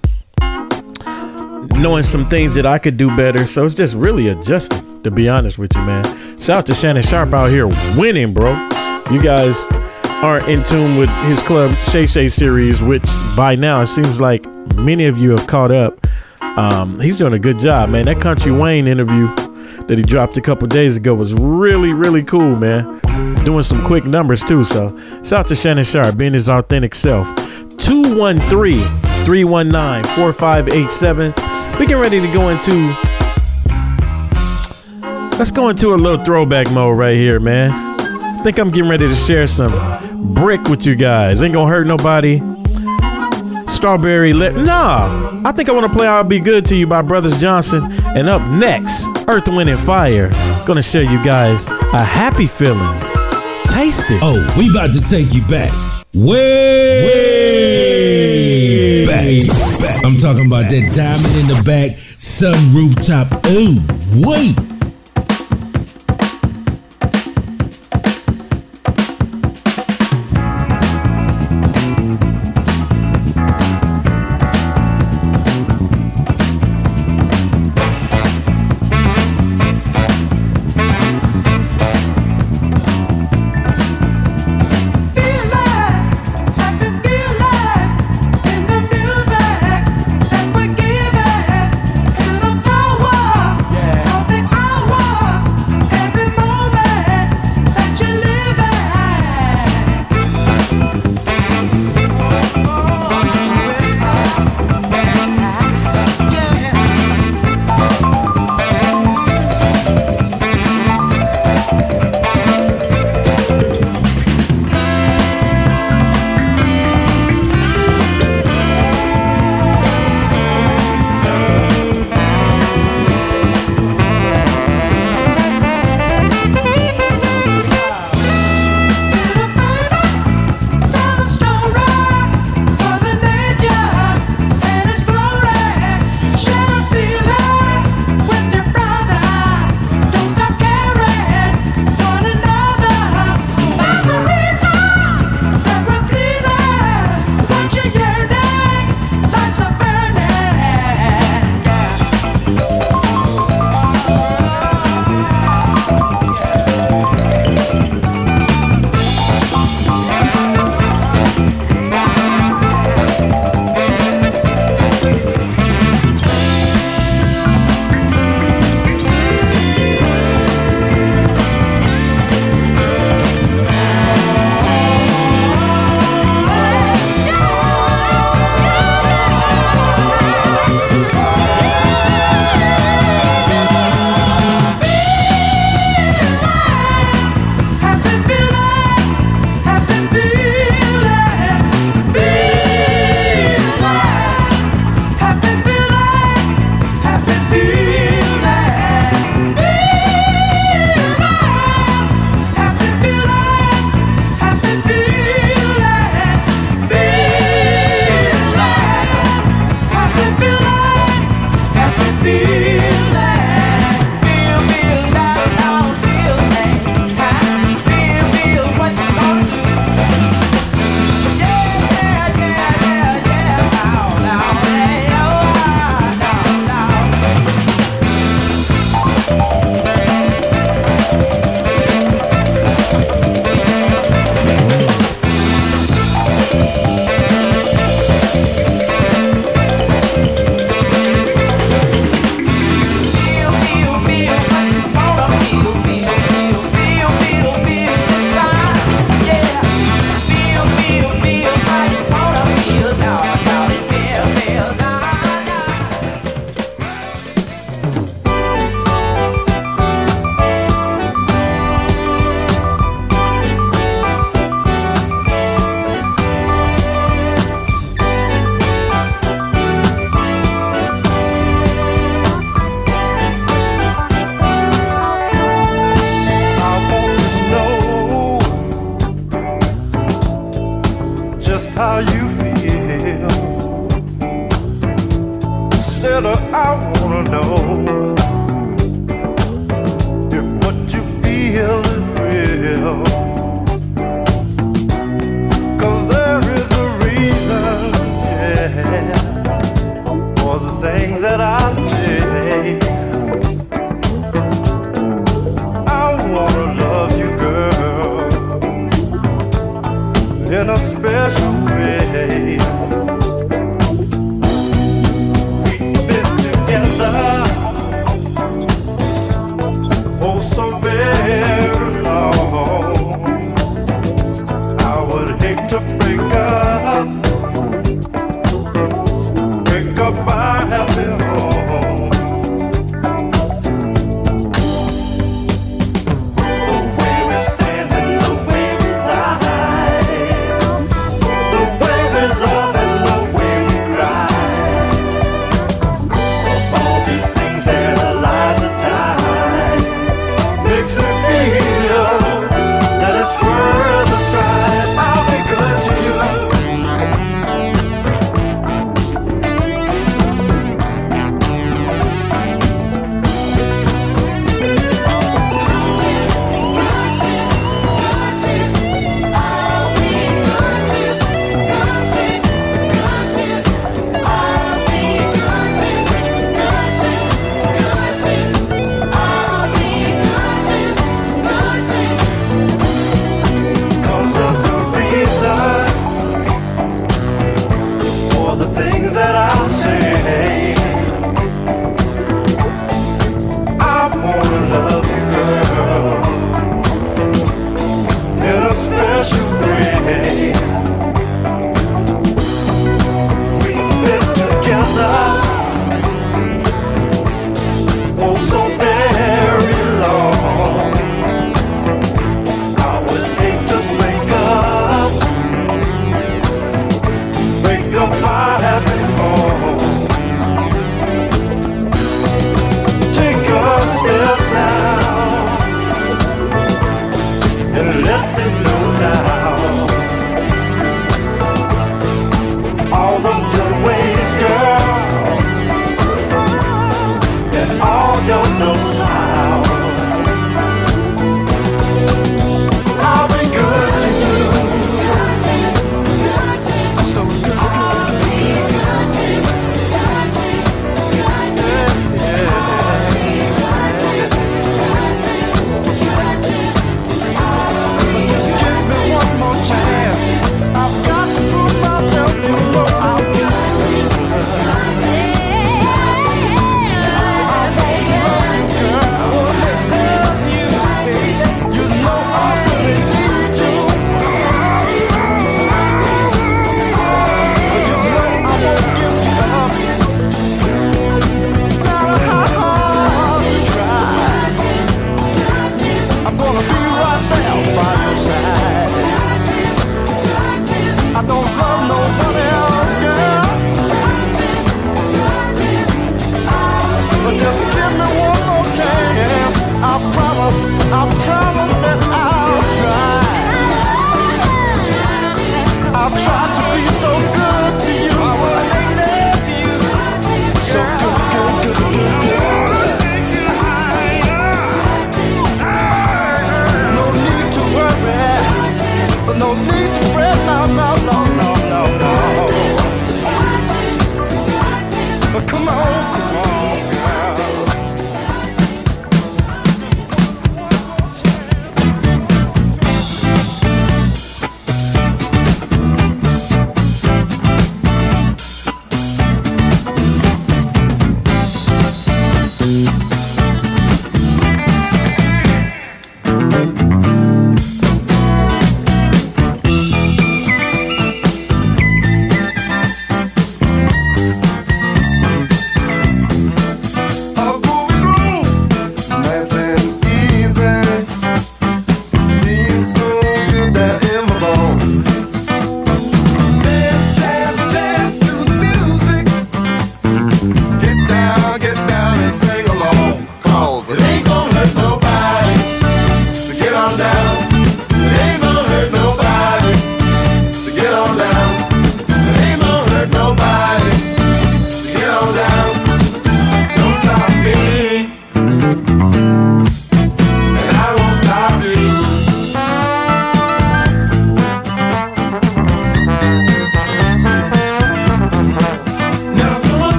Knowing some things that I could do better. So it's just really adjusting, to be honest with you, man. Shout out to Shannon Sharpe out here winning, bro. You guys aren't in tune with his club Shay Shay series, which by now it seems like many of you have caught up. Um, he's doing a good job, man. That Country Wayne interview that he dropped a couple days ago was really, really cool, man. Doing some quick numbers too. So shout out to Shannon Sharpe being his authentic self. 213 319 4587. We get ready to go into. Let's go into a little throwback mode right here, man. I think I'm getting ready to share some brick with you guys. Ain't gonna hurt nobody. Strawberry lip. Nah, I think I want to play I'll Be Good to You by Brothers Johnson. And up next, Earth, Wind, and Fire. Gonna show you guys a happy feeling. Taste it. Oh, we about to take you back. Way, back. I'm talking about that diamond in the back, sun rooftop. Ooh, wait.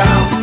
around.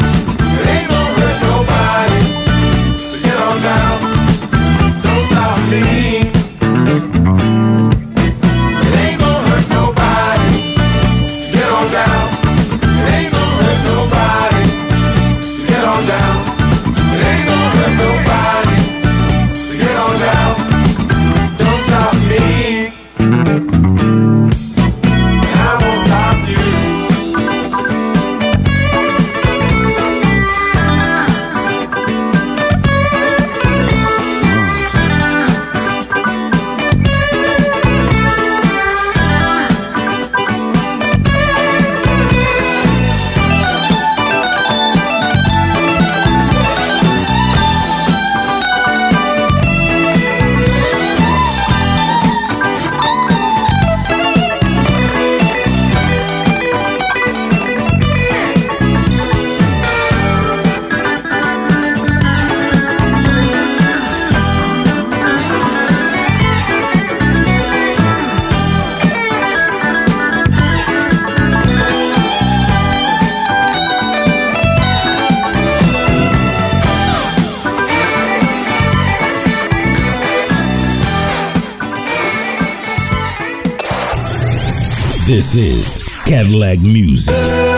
Is Cadillac Music.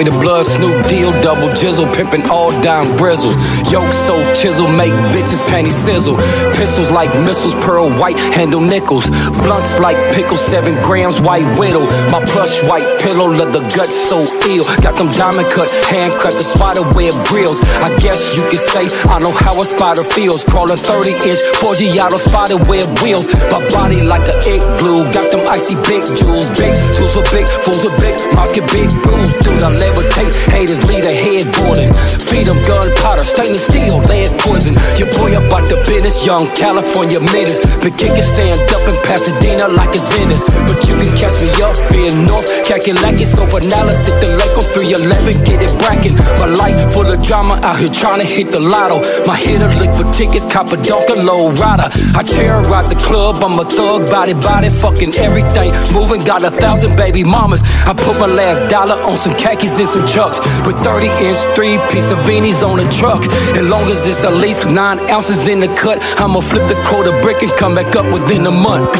Me the blood Snoop deal, double jizzle, pimpin' all down bristles. Yoke so chisel, make bitches panty sizzle. Pistols like missiles, pearl white, handle nickels. Blunts like pickles, seven grams, white widow. My plush white pillow, leather guts so ill. Got them diamond cut, handcrafted spider web grills. I guess you could say I know how a spider feels. Crawling 30 inch, 4 Giotto spider web wheels. My body like a egg glue, got them icy big jewels. Big tools for big, fools with big, mouths get big bruised. Dude, I levitate, haters lead a headboarding. Feed them gunpowder, stainless steel, lead poison. Your boy about the business, young California menace. Been kicking stand up in Pasadena like it's Venice. But you can catch me up in North Kakalakis over analysis. The lake on 311, get it brackin'. My life full of drama, out here trying to hit the lotto. My hitter look for tickets, cop a low rider. I terrorize the club, I'm a thug, body, body, fucking everything. Moving, got a thousand baby mamas. I put my last dollar on some khakis and some chucks. With 30 inch, three piece of beanies on the truck. And long as it's at least nine ounces in the cut, I'ma flip the quarter brick and come back up within a month.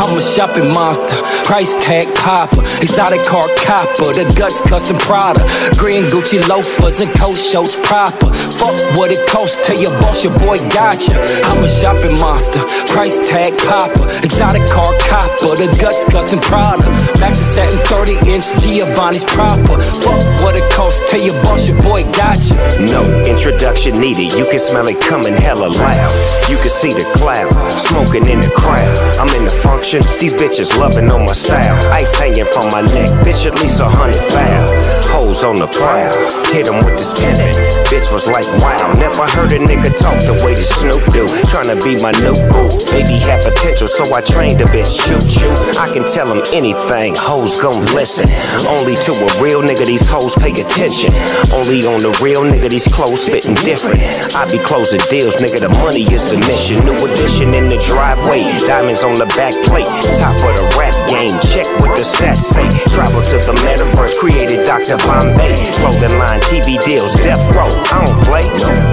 I'm a shopping monster, price tag popper, exotic car copper, the guts custom Prada, green Gucci loafers and coat shows proper. Fuck what it costs, tell your boss your boy gotcha. I'm a shopping monster, price tag popper, exotic car copper, the guts custom Prada, matches satin 30 inch Giovanni's proper. Fuck what it costs, tell your boss your boy gotcha. No introduction needed. You can smell it coming hella loud. You can see the cloud smoking in the crowd. I'm in the function. These bitches loving on my style. Ice hanging from my neck. Bitch, at least a hundred pound. Hoes on the prowl. Hit 'em with this pendant. Bitch was like, wow. Never heard a nigga talk the way this Snoop do. Tryna be my new boo. Baby had potential, so I trained a bitch. Shoot you. I can tell 'em anything. Hoes gon' listen. Only to a real nigga, these hoes pay attention. Only on the real nigga, these clothes fitting different. I be closing deals, nigga. The money is the mission. New addition in the driveway. Diamonds on the back plate. Top of the rap game. Check what the stats say. Travel to the metaverse. Created Dr. Bombay. Clothing line, TV deals, death row. I don't play.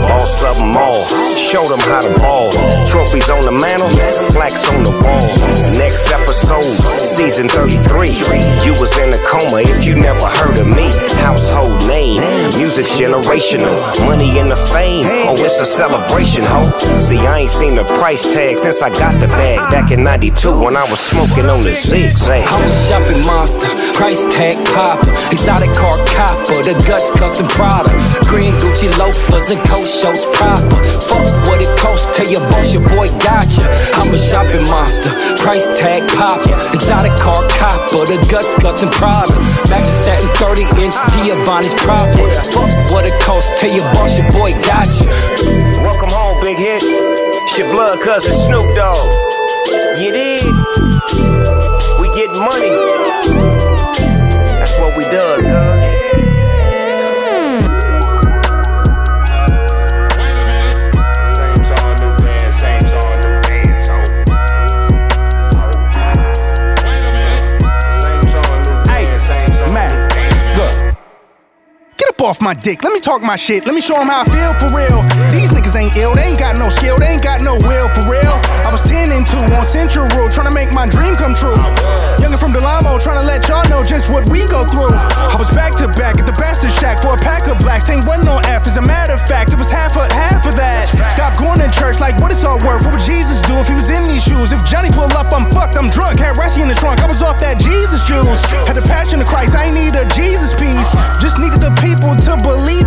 Boss up 'em all. Show them how to ball. Trophies on the mantle. Plaques on the wall. Next episode, season 33. You was in a coma if you never heard of me. Household name. Music's generational. Money and the fame. Oh, it's a celebration, ho. See, I ain't seen the price tag since I got the bag back in 92 when I was smoking on the zigzag. I'm a shopping monster, price tag popper, exotic car copper, the guts custom Prada, green Gucci and coat shows proper. Fuck what it costs, tell your boss your boy gotcha. I'm a shopping monster, price tag popper, exotic car copper, the guts custom Prada, matches satin 30 inch Giovanni's proper. Fuck what it costs, tell your boss your boy gotcha. Welcome home, big hit. It's your blood cousin Snoop Dogg. You did. We get money. That's what we does, off my dick. Let me talk my shit. Let me show them how I feel for real. These niggas ain't ill. They ain't got no skill. They ain't got no will for real. I was 10 and 2 on Central Road trying to make my dream come true. Youngin' from Delamo trying to let y'all know just what we go through. I was back to back at the Bastard Shack for a pack of blacks. Ain't wasn't no F. As a matter of fact, it was half of half of that. Stop going to church like what it's all worth. What would Jesus do if he was in these shoes? If Johnny pull up, I'm fucked. I'm drunk. Had Ressie in the trunk. I was off that Jesus juice. Had the passion of Christ. I ain't need a Jesus piece. To believe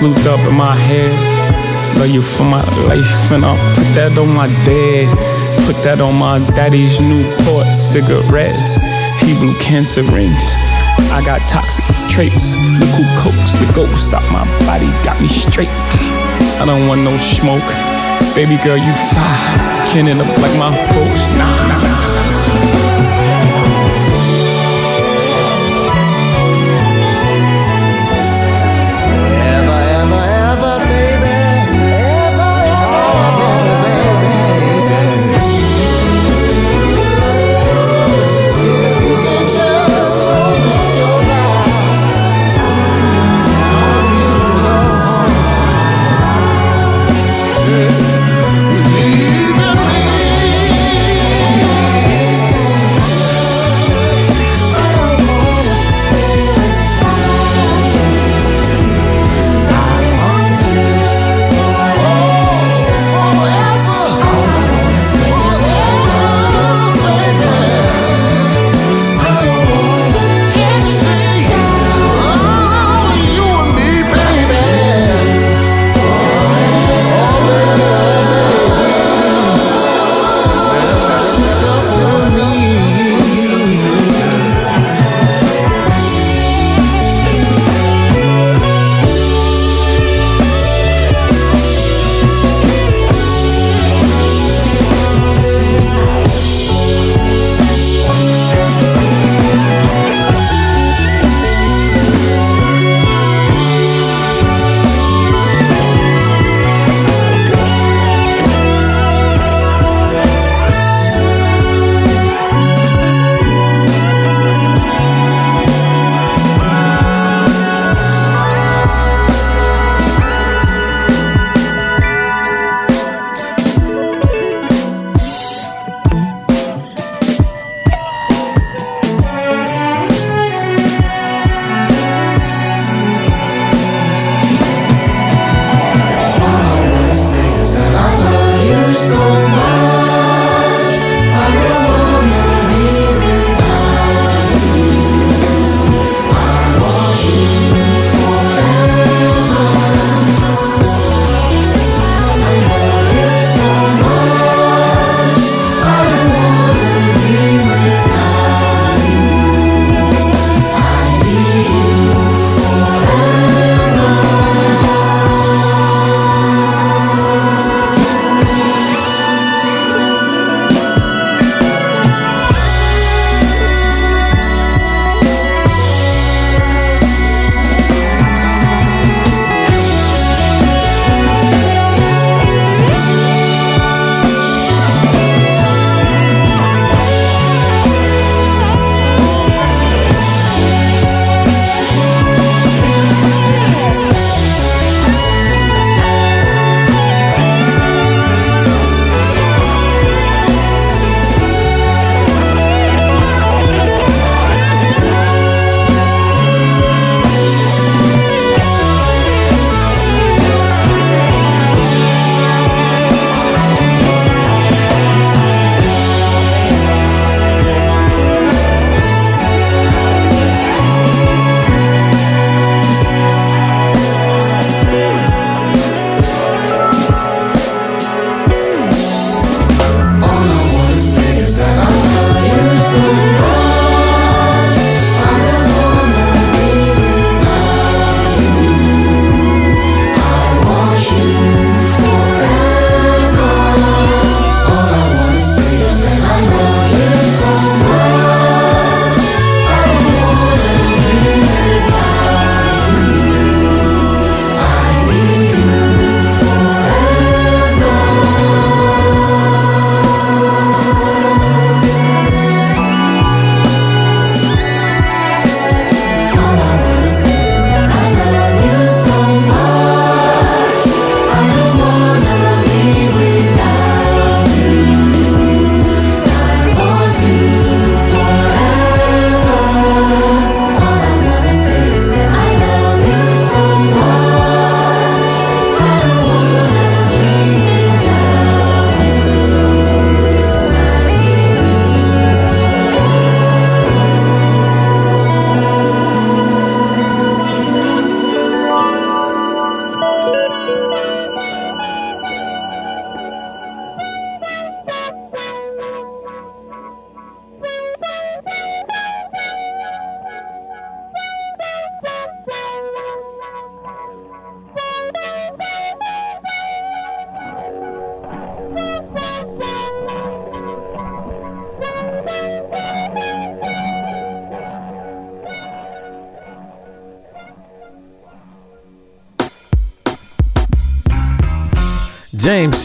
Loop looped up in my head. Love you for my life and I'll put that on my dad. Put that on my daddy's Newport cigarettes. He blew cancer rings. I got toxic traits. Look who cokes the ghosts out my body, got me straight. I don't want no smoke. Baby girl, you fine. Can't end up like my folks. Nah, nah.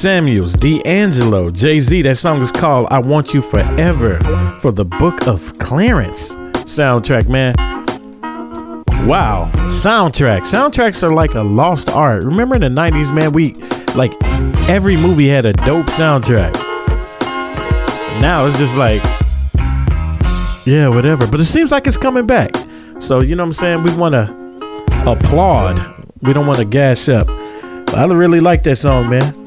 Samuels, D'Angelo, Jay Z. That song is called I Want You Forever for the Book of Clarence soundtrack, man. Wow, soundtrack. Soundtracks are like a lost art. Remember in the 90s, man, we like every movie had a dope soundtrack. Now it's just like, yeah, whatever. But it seems like it's coming back. So, you know what I'm saying? We want to applaud. We don't want to gash up. I really like that song, man.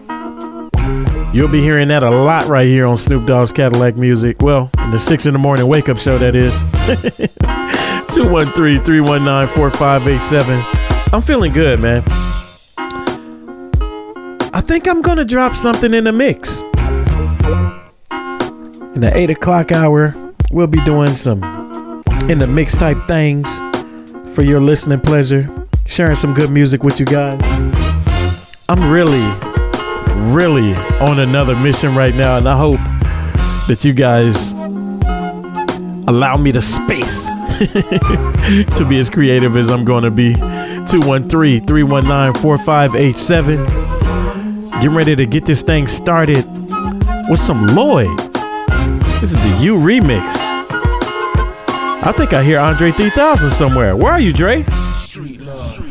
You'll be hearing that a lot right here on Snoop Dogg's Cadillacc Music. Well, in the 6 in the morning wake up show, that is. 213 319 4587. I'm feeling good, man. I think I'm going to drop something in the mix. In the 8 o'clock hour, we'll be doing some in the mix type things for your listening pleasure, sharing some good music with you guys. I'm really, really on another mission right now, and I hope that you guys allow me the space to be as creative as I'm going to be. 213 319 4587. Getting ready to get this thing started with some Lloyd. This is the U remix. I think I hear Andre 3000 somewhere. Where are you, Dre? Street love.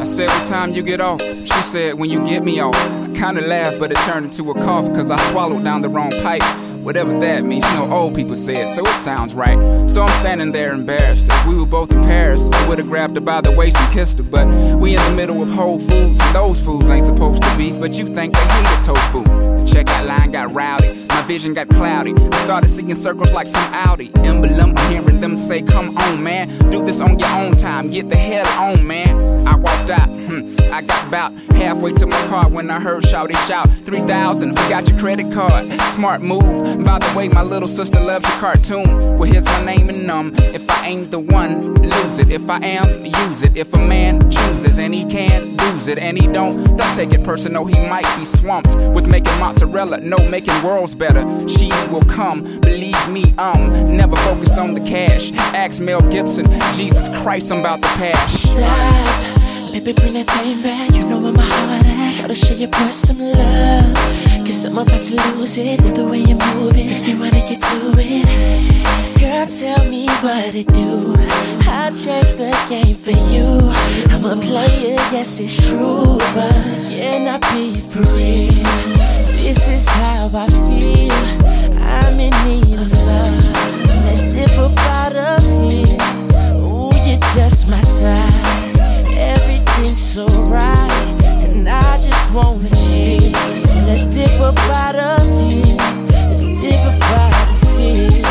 I said, What time you get off? She said, When you get me off. Kinda laughed, but it turned into a cough, cause I swallowed down the wrong pipe. Whatever that means, you know, old people say it, so it sounds right. So I'm standing there embarrassed. If we were both in Paris, I would've grabbed her by the waist and kissed her. But we in the middle of Whole Foods, and those foods ain't supposed to beef, but you think they hated tofu. The checkout line got rowdy, vision got cloudy. I started seeing circles like some Audi emblem. I'm hearing them say, Come on, man, do this on your own time, get the hell on, man. I walked out, hmm, I got about halfway to my car when I heard Shouty shout 3000, forgot your credit card. Smart move. By the way, my little sister loves your cartoon. Well, here's my name and um. If I ain't the one, lose it. If I am, use it. If a man chooses and he can lose it and he don't, don't take it personal. He might be swamped with making mozzarella. No, making worlds better. Cheese will come, believe me. Um, never focused on the cash. Ask Mel Gibson. Jesus Christ, I'm about to pass. Stop, baby, bring that thing back. You know where my heart at. Show to show your boy some love. Cause I'm about to lose it. With the way you're moving, makes me wanna get to it. Girl, tell me what to do. I'll change the game for you. I'm a player, yes, it's true. But can I be free? This is how I feel. I'm in need of love. So let's dip a out of here. Ooh, you're just my type. Everything's so right. And I just wanna cheat. So let's dip up out of here. Let's dip up out of here.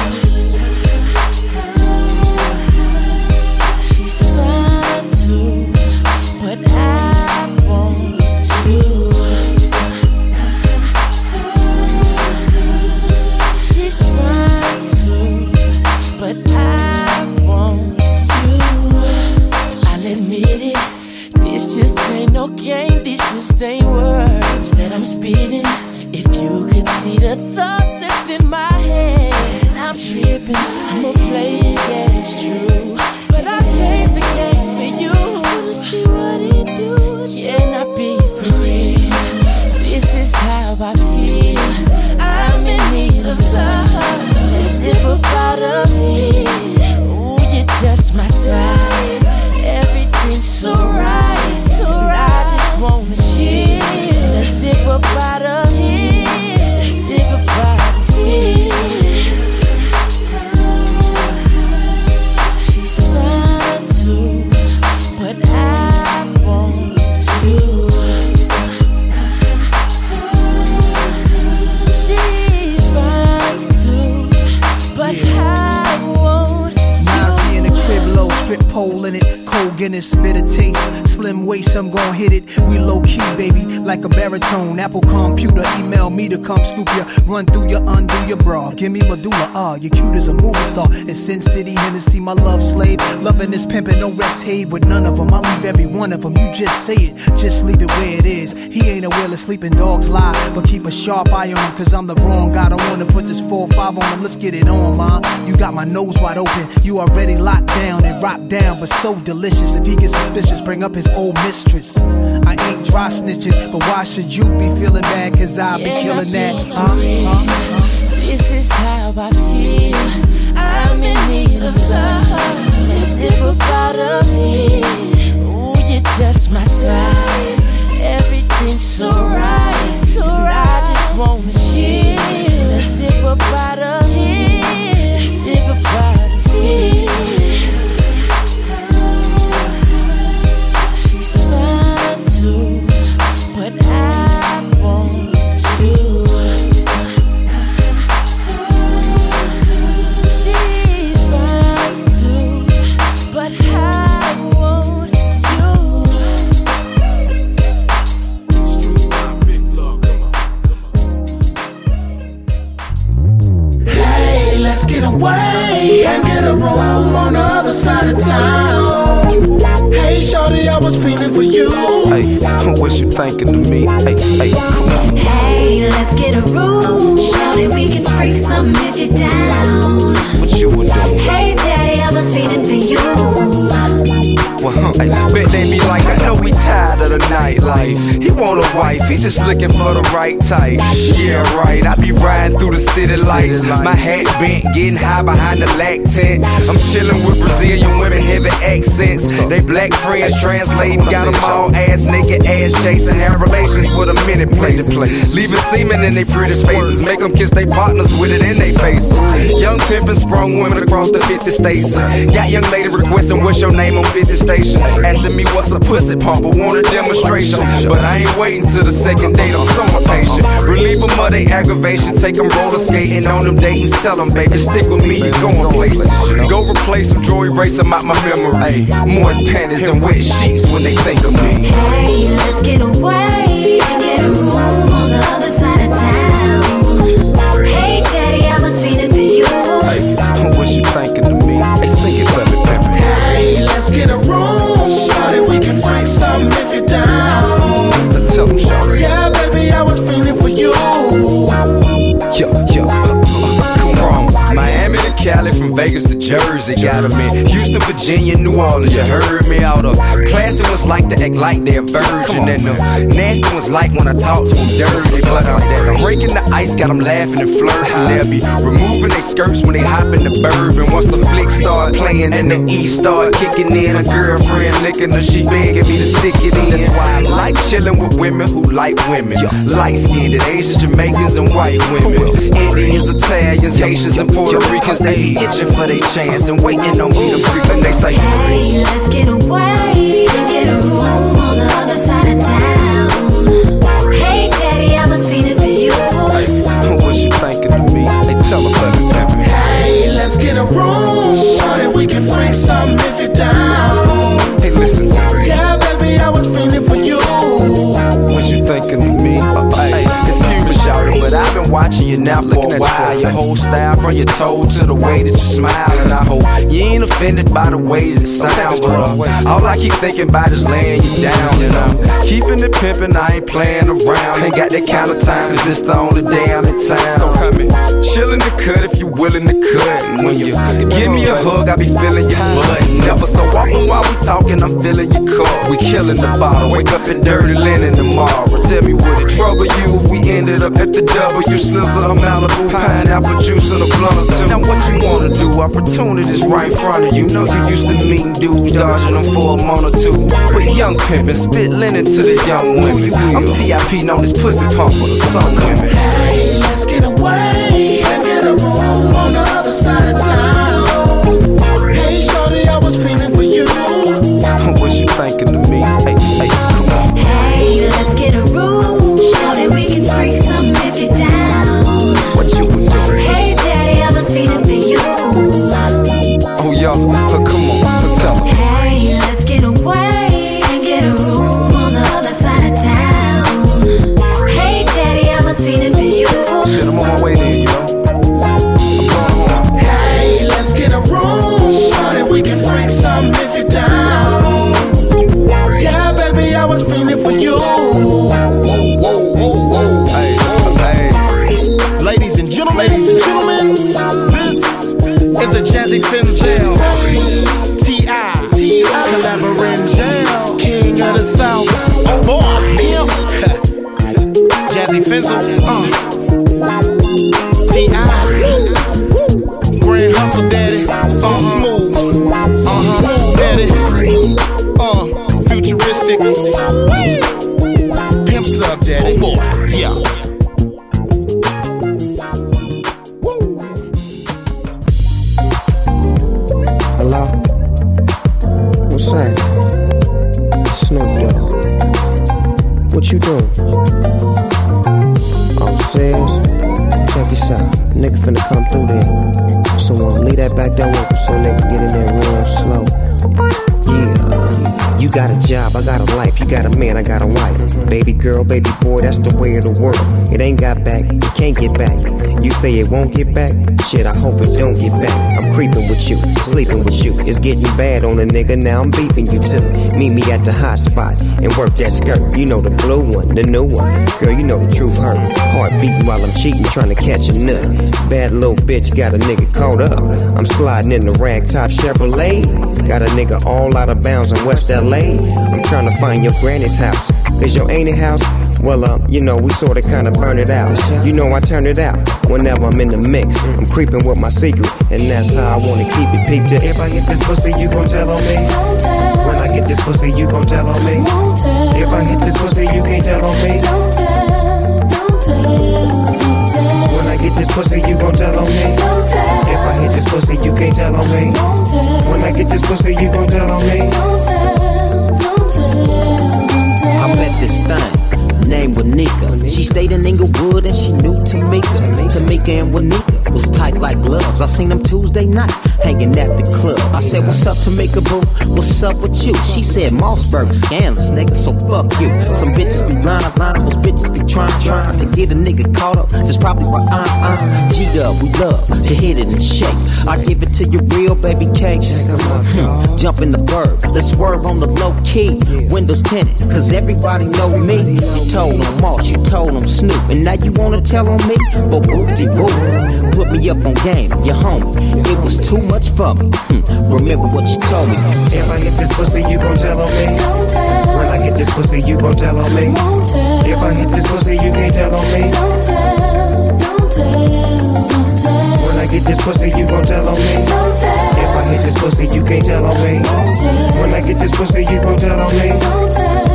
Loving this pimpin', no rest hate with none of them. I'll leave every one of them. You just say it, just leave it where it is. He ain't a wheel of sleeping dogs lie, but keep a sharp eye on him, cause I'm the wrong guy. Don't wanna put this 4-5 on him. Let's get it on, ma. You got my nose wide open. You already locked down and rocked down, but so delicious. If he gets suspicious, bring up his old mistress. I ain't dry snitching, but why should you be feeling bad? Cause I'll be killing that. I Huh? Huh? This is how I feel. I'm in need of love. So let's dip out of here. Ooh, you're just my type. Everything's so right. So I just wanna chill. So let's dip out of here. Dip out of here. Right. Yeah, right. I be riding through the city lights. My hat bent, getting high behind the lac tent. I'm chilling with Brazilian women, heavy accents. They black friends translating, got them all ass naked, ass chasing. Have relations with a minute place. Leaving semen in their pretty faces. Make them kiss their partners with it in their faces. Young pimpin' sprung women across the 50 states. Got young lady requesting what's your name on 50 station. Asking me what's a pussy pump, but want a demonstration. But I ain't waiting till the second date, I'm so impatient. Relieve them of their aggravation, take them roller skating on them dates. Tell them, baby, stick with me, you going places. Go replace them, draw erase them out my memory. Moist panties and wet sheets when they think of me. Hey, let's get away Vegas Jersey. Got 'em in Houston, Virginia, New Orleans. You heard me out of classy ones like to act like they're virgin, and the nasty ones like when I talk to them dirty. But I'm breaking the ice, got them laughing and flirting. They'll be removing their skirts when they hop in the bourbon. And once the flick start playing and the E start kicking in, a girlfriend licking her, she begging me to stick it in. That's why I like chilling with women who like women. Light skinned Asians, Jamaicans, and white women. Indians, Italians, Haitians, and Puerto Ricans, they be itching for their chance and waiting on me to freak. And they say, Hey, let's get away and get a room on the other side of town. Hey, daddy, I was feeling for you. What you thinking to me? They tell them for me, baby. Hey, let's get a room. Shorty, we can freak some if you're down. Hey, listen to me. Yeah, baby, I was feeling for you. What you thinking to me? Uh, hey, excuse me, shouty, but I've been watching you now for a while. Your whole style, from your toe to the way that you smile, and I hope you ain't offended by the way that it sounds. But uh, all I keep thinking about is laying you down, and I'm keeping it pimping. I ain't playing around. Ain't got that kind of time, cause this the only day I'm in town. So come in, chillin' the cut if you willing to cut. And when you give me a hug, I be feeling your butt. Never so often while we talking, I'm feeling your cup. We killing the bottle, wake up in dirty linen tomorrow. Tell me, would it trouble you if we ended up at the W? Slizzle, a Malibu, pineapple juice, and a blunt or two. Now what you wanna do? Opportunities right in front of you. Know you used to meeting dudes, dodging them for a month or two. But young pimpin', spit linen to the young women. I'm TIP, known as pussy pump for the some women. Hey, let's get away and get a room on the other side of town. Hey, shorty, I was feeling for you. What you thinking to me? Jazzy Finzel. T.I. Ti, The Labyrinth Jail. King of the South. Oh boy, Bill. Jazzy Finzel. Baby boy, that's the way of the world. It ain't got back, it can't get back. You say it won't get back? Shit, I hope it don't get back. I'm creeping with you, sleeping with you. It's getting bad on a nigga, now I'm beeping you too. Meet me at the hot spot and work that skirt. You know the blue one, the new one. Girl, you know the truth hurt. Heart beating while I'm cheating, trying to catch a nut. Bad little bitch got a nigga caught up. I'm sliding in the ragtop Chevrolet. Got a nigga all out of bounds in West LA. I'm trying to find your granny's house. Cause your ain't house, well, um, you know, we sorta kinda burn it out. You know, I turn it out whenever I'm in the mix. I'm creeping with my secret, and that's how I wanna keep it. peeped. If I get this pussy, you gon' tell on me. When I get this pussy, you gon' tell on me. If I hit this pussy, you can't tell on me. When I get this pussy, you gon' tell on me. If I hit this pussy, you can't tell on me. When I get this pussy, you gon' tell on me. I met this thing named Wanika. She stayed in Inglewood and she knew Tamika. Tamika and Wanika was tight like gloves. I seen them Tuesday night hanging at the club. I said, What's up, Tamika boo? What's up with you? She said, Mausberg scandalous, nigga, so fuck you. Some bitches be lying, lying, most bitches be trying, trying to get a nigga caught up. Just probably why I'm, I'm G Dub. We love to hit it and shake. I give it to you real, baby cakes. Hmm. Jump in the bird, let's swerve on the low key. Windows tinted, cause everybody know me. You told on Moss, you told on Snoop, and now you wanna tell on me? But whoop de whoop. Put me up on game, your homie. It was too much for me. Hmm. Remember what you told me. If I hit this pussy, you gon' tell on me. When I get this pussy, you gon' tell on me. If I hit this pussy, you can't tell on me. When I get this pussy, you gon' tell on me. If I hit this pussy, you can't tell on me. When I get this pussy, you gon' tell on me.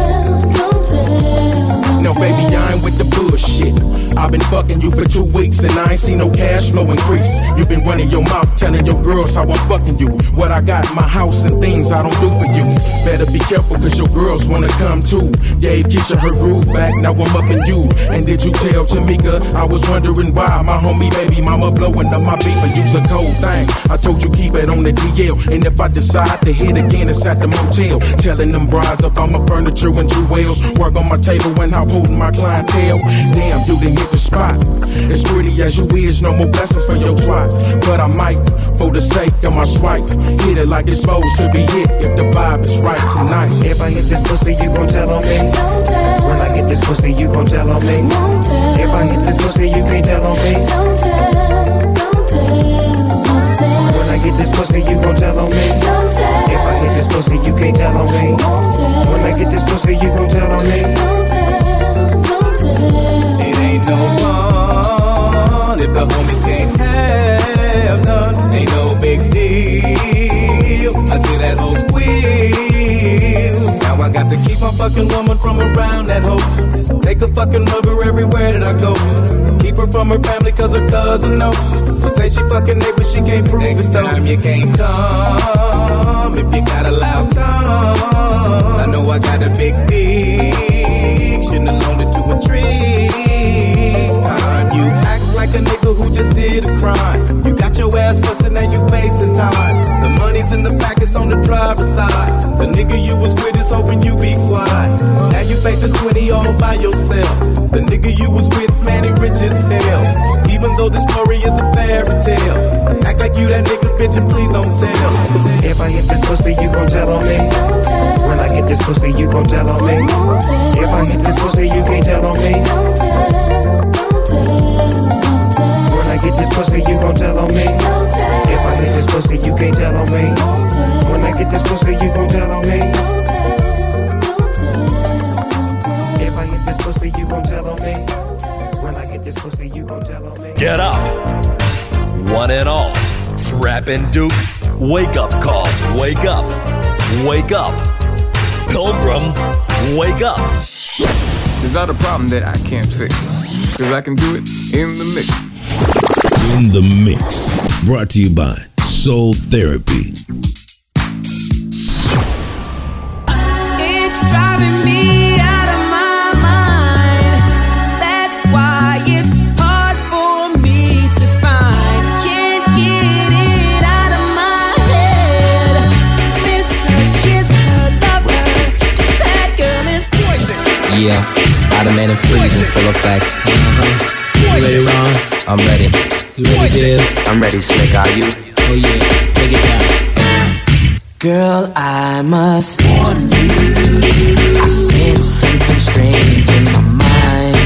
No, baby, I ain't with the bullshit. I've been fucking you for two weeks and I ain't seen no cash flow increase. You've been running your mouth telling your girls how I'm fucking you. What I got in my house and things I don't do for you. Better be careful cause your girls wanna come too. Gave Keisha her groove back, now I'm up in you. And did you tell Tamika? I was wondering why my homie baby mama blowing up my beat and use a cold thing. I told you keep it on the DL. And if I decide to hit again, it's at the motel. Telling them brides up all my furniture and jewels. Work on my table and how holding my clientele. Damn, you didn't hit the spot. As pretty as you is, no more blessings for your twat. But I might, for the sake of my swipe, hit it like it's supposed to be hit if the vibe is right tonight. If I hit this pussy, you gon' tell on me. When I get this pussy, you gon' tell on me. If I hit this pussy, you can't tell on me. When I get this pussy, you gon' tell on me. If I hit this pussy, you can't tell on me. When I get this pussy, you gon' tell on me. It ain't no fun if the homies can't have none. Ain't no big deal until that hoe squeal. Now I got to keep my fucking woman from around that hoe. Take a fucking rubber everywhere that I go. Keep her from her family cause her cousin knows. So say she fucking neighbor, she can't prove Next it though. time you can't come if you got a loud tongue. Facing 20 all by yourself. The nigga you was with, man, he rich as hell. Even though the story is a fairy tale. Act like you that nigga, bitch, and please don't tell. If I hit this pussy, you gon' tell on me. When I get this pussy, you gon' tell on me. If I hit this pussy, you can't tell on me. When I get this pussy, you gon' tell on me. If I hit this pussy, you can't tell on me. When I get this pussy, you gon' tell on me. If I hit this pussy, you gon' tell on me. Get up. One and all. Strapping Dukes. Wake up call. Wake up. Wake up. Pilgrim. Wake up. There's not a problem that I can't fix. Cause I can do it in the mix. In the mix. Brought to you by Soul Therapy. Spider-Man and freezing full effect. Uh-huh. You ready, Ron? I'm ready. You ready, Dave? I'm ready, Slick. Are you? Oh yeah, take it down. Girl, I must warn you. I sense something strange in my mind.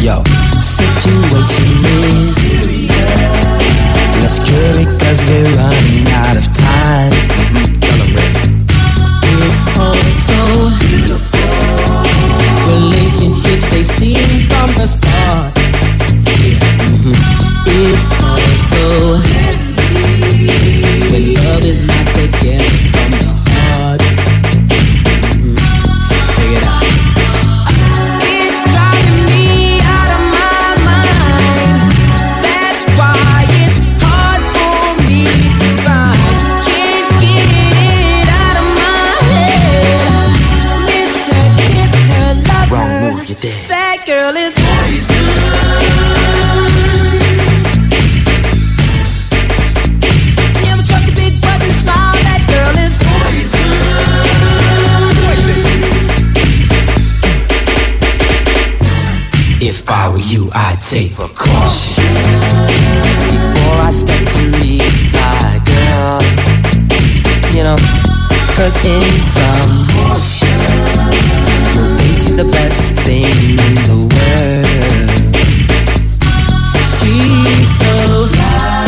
Yo, situation is Let's cure it cause we're running out of time. It's all so beautiful. They seem from the start. Mm-hmm. It's all so I'd take precaution before I step to meet my girl. You know, cause in some portion, you'll think she's the best thing in the world. She's so fly,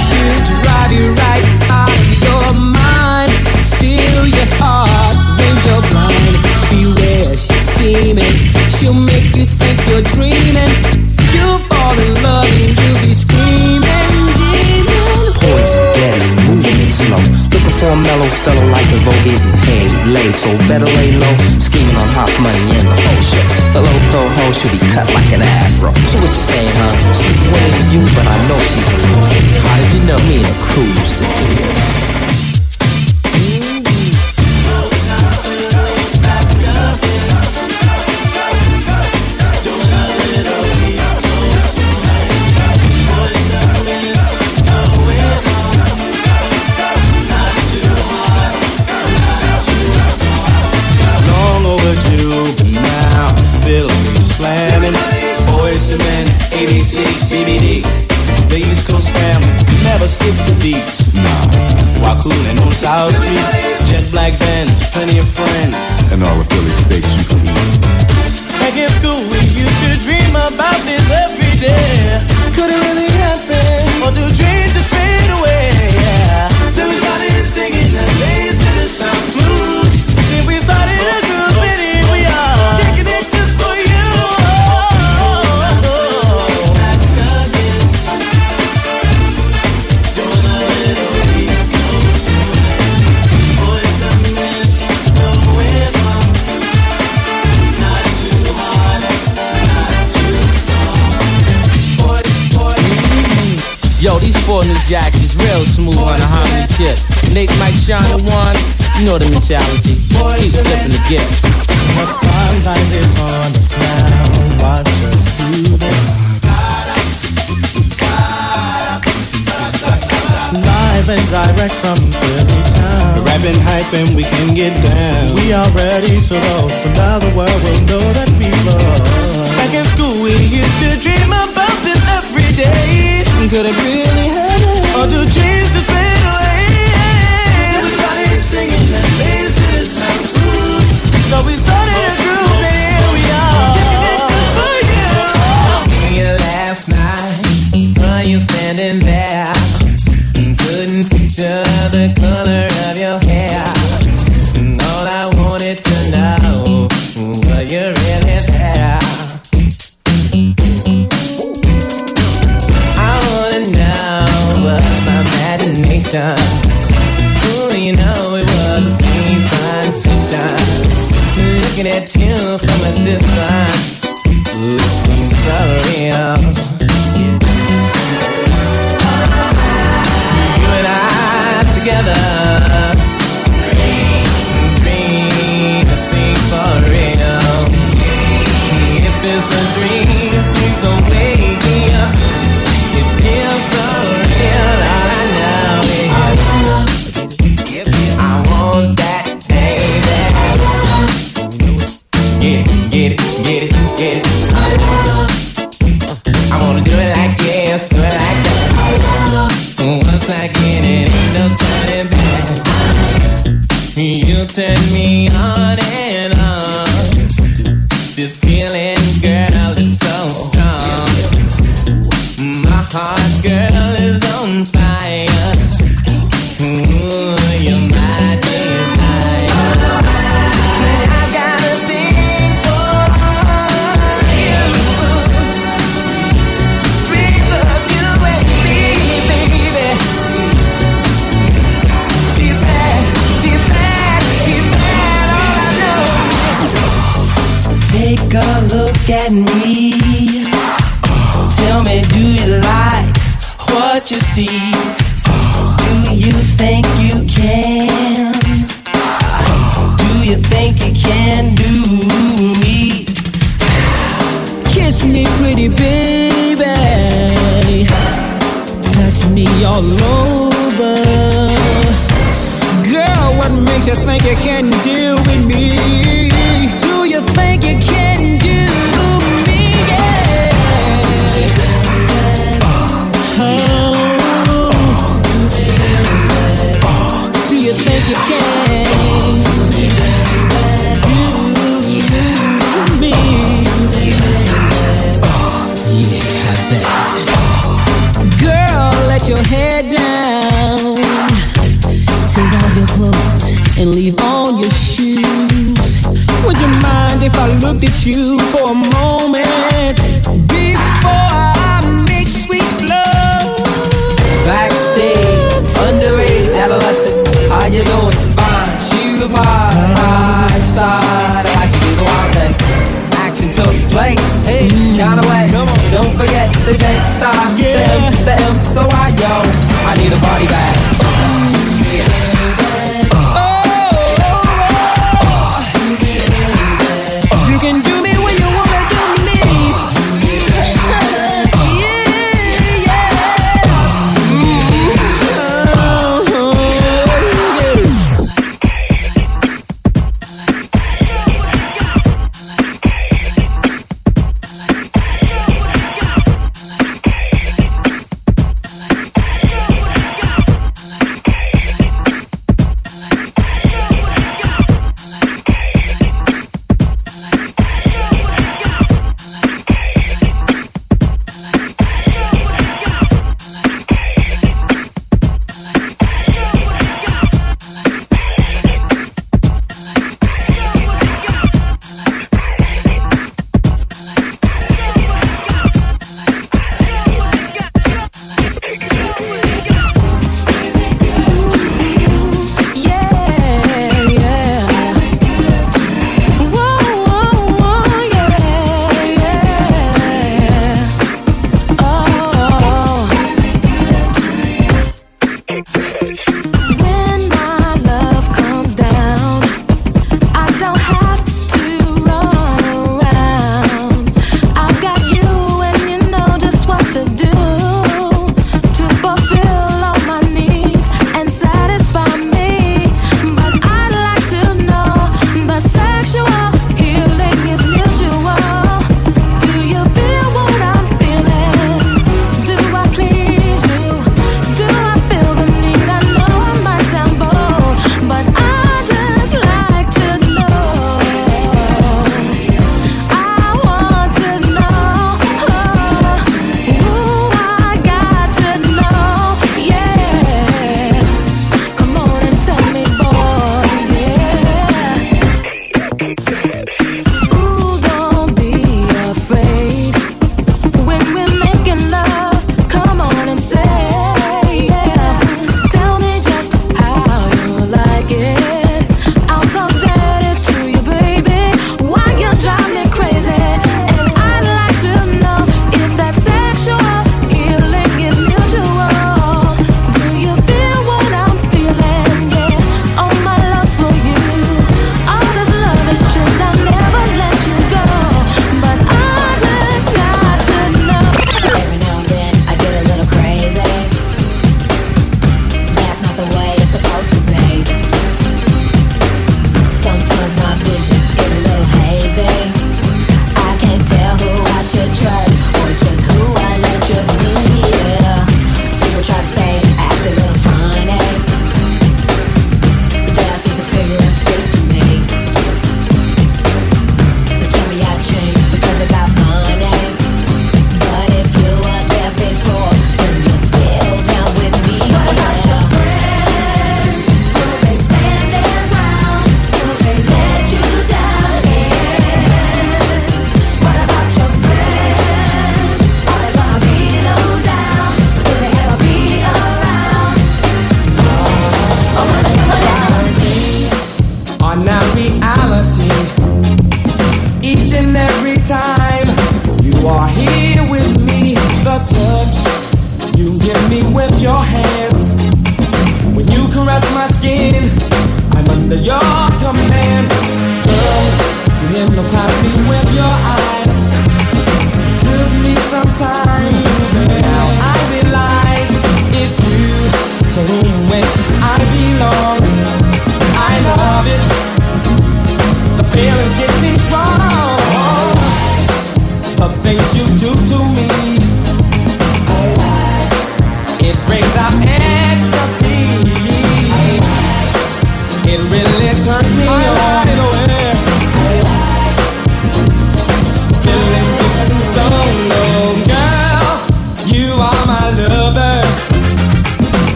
she'll drive you right out of your mind, steal your heart when you're blind. Beware, she's scheming. She'll make mellow fellow like the vote getting paid, laid. So better lay low, scheming on house money and the whole shit. The low pro hoe should be cut like an afro. So what you saying, huh? She's winning you, but I know she's a loser. How did you know me and a cruise to do tip. Nick, Mike, Shawn, and one, you know the mentality. Keep flipping the gift. The spotlight is on us now. Watch us do this. Live and direct from Philly town. Rapping hype and we can get down. We are ready to roll, so now the world will know that we love. Back in school, we used to dream about this every day. Could it really happen? Or do dreams just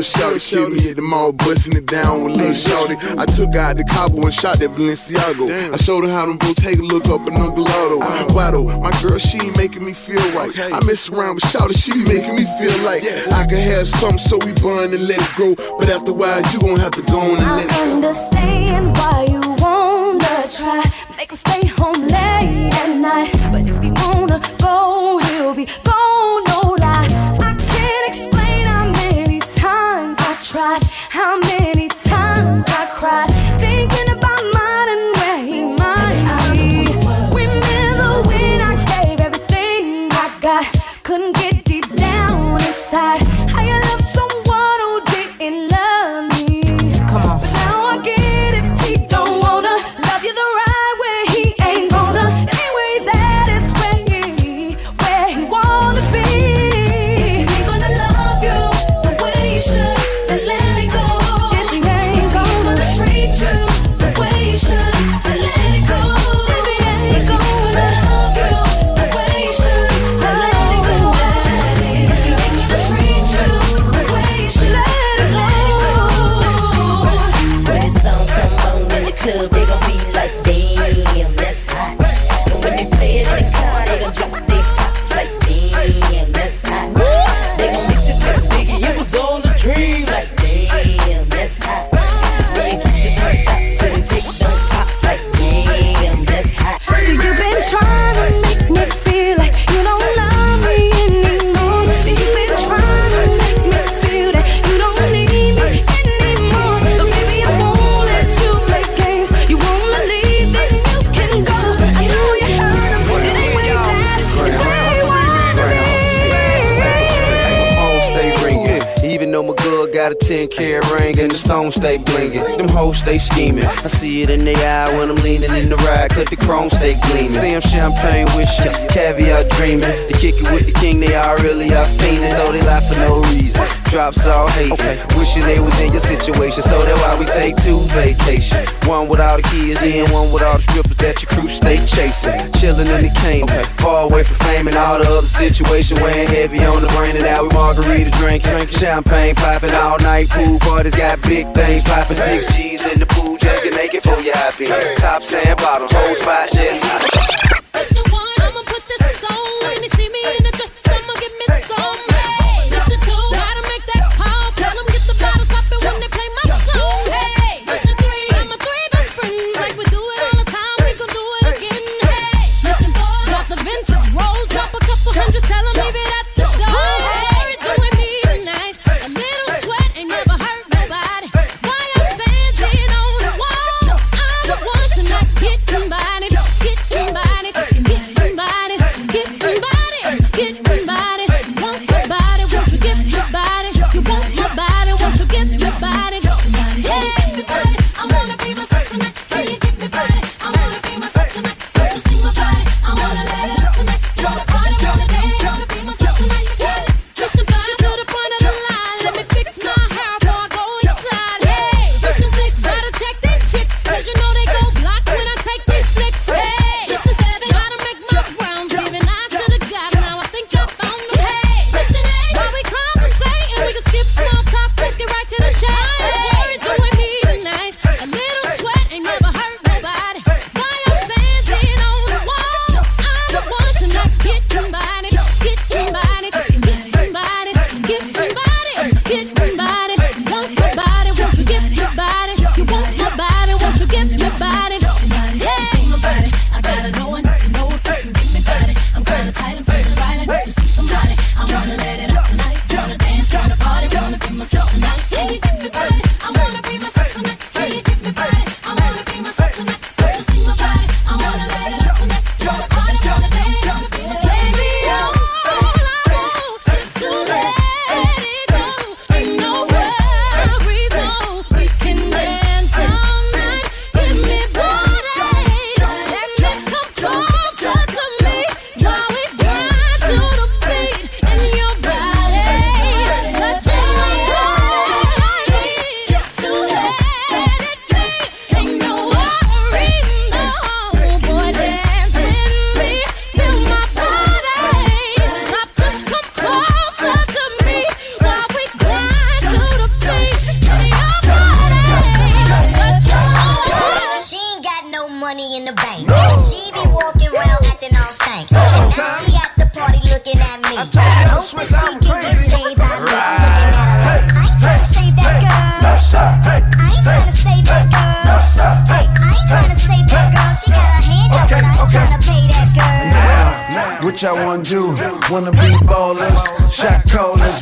Lil Shouty kid me at the mall, busting it down with Lil Shouty. I took out the Cabo and shot at Valenciago. I showed her how to go take a look up in Ungolado. Oh. Waddle, my girl, she ain't making me feel right. I mess around with Shouty, she making me feel like. I could have some, so we burn and let it grow. But after a while, you gon' have to go on and it let I understand why you wanna try. Make him stay home late at night. But if he wanna go, he'll be gone. tried, how many times I cried, thinking. Dice kid ring and the stones stay blinging, Them hoes stay schemin'. I see it in their eye when I'm leanin' in the ride, cause the chrome stay gleaming. See them champagne wishing, caviar dreamin'. They kick it with the king, they all really are fiendin', so they lie for no reason. Drops all hate, okay. wishing they was in your situation, so that's why we take two vacations, One with all the kids, then one with all the strippers that your crew stay chasing. Chillin' in the cane, okay. far away from fame and all the other situation. Weighing heavy on the brain, and now we margarita drinking, champagne popping all night Pool parties got big things popping. Six G's in the pool just to make it for you happy. top sand bottoms, whole spot just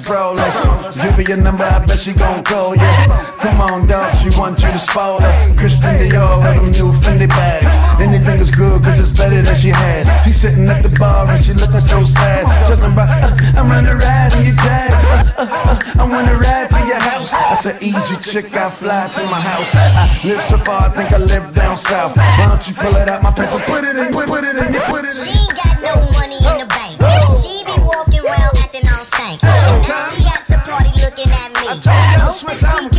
callers, brawlers. Give her your number, I bet she gon' call you. Come on, dog, she want you to spoil her. Christian Dior with them new Fendi bags. Anything is good, cause it's better than she had. She sitting at the bar and she looking so sad. Talking about, uh, I'm running ride in your jag. Uh, uh, uh, I wanna ride to your house. I said, easy chick, I fly to my house. I live so far, I think I live down south. Why don't you pull it out my pencil? Put it in, put, put it in, put it in. She got no money in the bank. She be walking stank. Now she at the party looking at me. Hoping she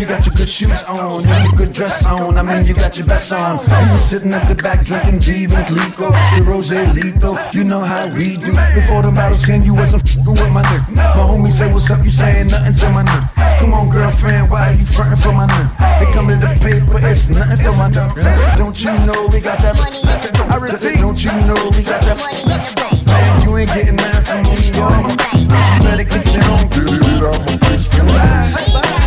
You got your good shoes on, you got your good dress on. I mean, you got your best on. You been sitting at the back drinking Viva and Clico, the Rose Lito. You know how we do. Before the bottles came, you wasn't fing with my nigga. My homie say, What's up? You saying nothing to my nigga. Come on, girlfriend, why you frontin' for my nigga? They come to the paper, it's nothing for my nigga. Don't you know we got that money? I repeat, don't you know we got that money? Man, you ain't getting nothing from me, yo. Better get your own. Get it out my face, get right.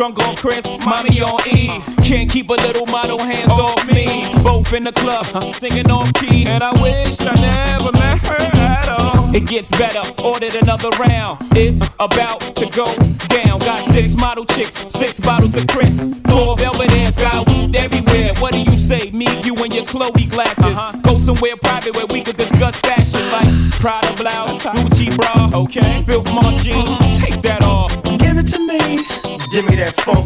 Drunk on Chris, mommy on E. Can't keep a little model hands oh. off me. Both in the club, singing off key. And I wish I never met her at all. It gets better, ordered another round. It's about to go down. Got six model chicks, six bottles of Chris. Four velvet ass, got weed everywhere. What do you say? Me, you, and your Chloe glasses. Uh-huh. Go somewhere private where we could discuss fashion like Prada blouse, Gucci bra. Okay, Filth Mark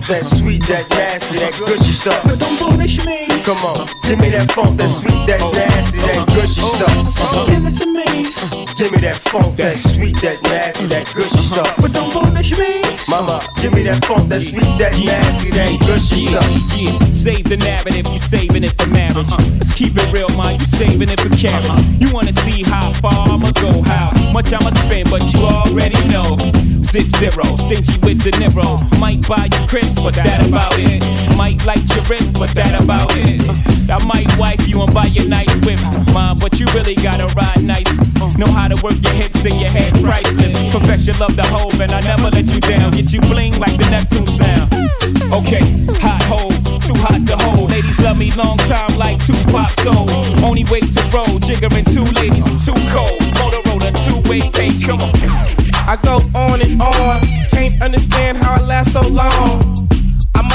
that sweet, that nasty, that gushy stuff. don't bullshit me. Come on, give me that funk, that sweet, that oh. nasty, that gushy oh. stuff. That funk, that sweet, that nasty, that gushy uh-huh. stuff. but don't bullshit me. Mama, give me that funk, that sweet, that nasty, that gushy stuff. yeah. Save the narrative, you saving it for marriage. Uh-huh. Let's keep it real, man. You saving it for carriage. Uh-huh. You wanna see how far I'ma go, how much I'ma spend, but you already know. Zip zero, stingy with the Nero. Might buy you Chris, but that about it. Might light your wrist, but that about it. I might wife you and buy you nice whip, mom, but you really gotta ride nice. Know how to work your hips and your head's priceless. Confess your love to hope, and I never let you down. Get you bling like the Neptunes sound. Okay, hot hole, too hot to hold. Ladies love me long time like Tupac soul. Only way to roll, jiggering two ladies, too cold. Motorola, two way page, come on. I go on and on, can't understand how I last so long.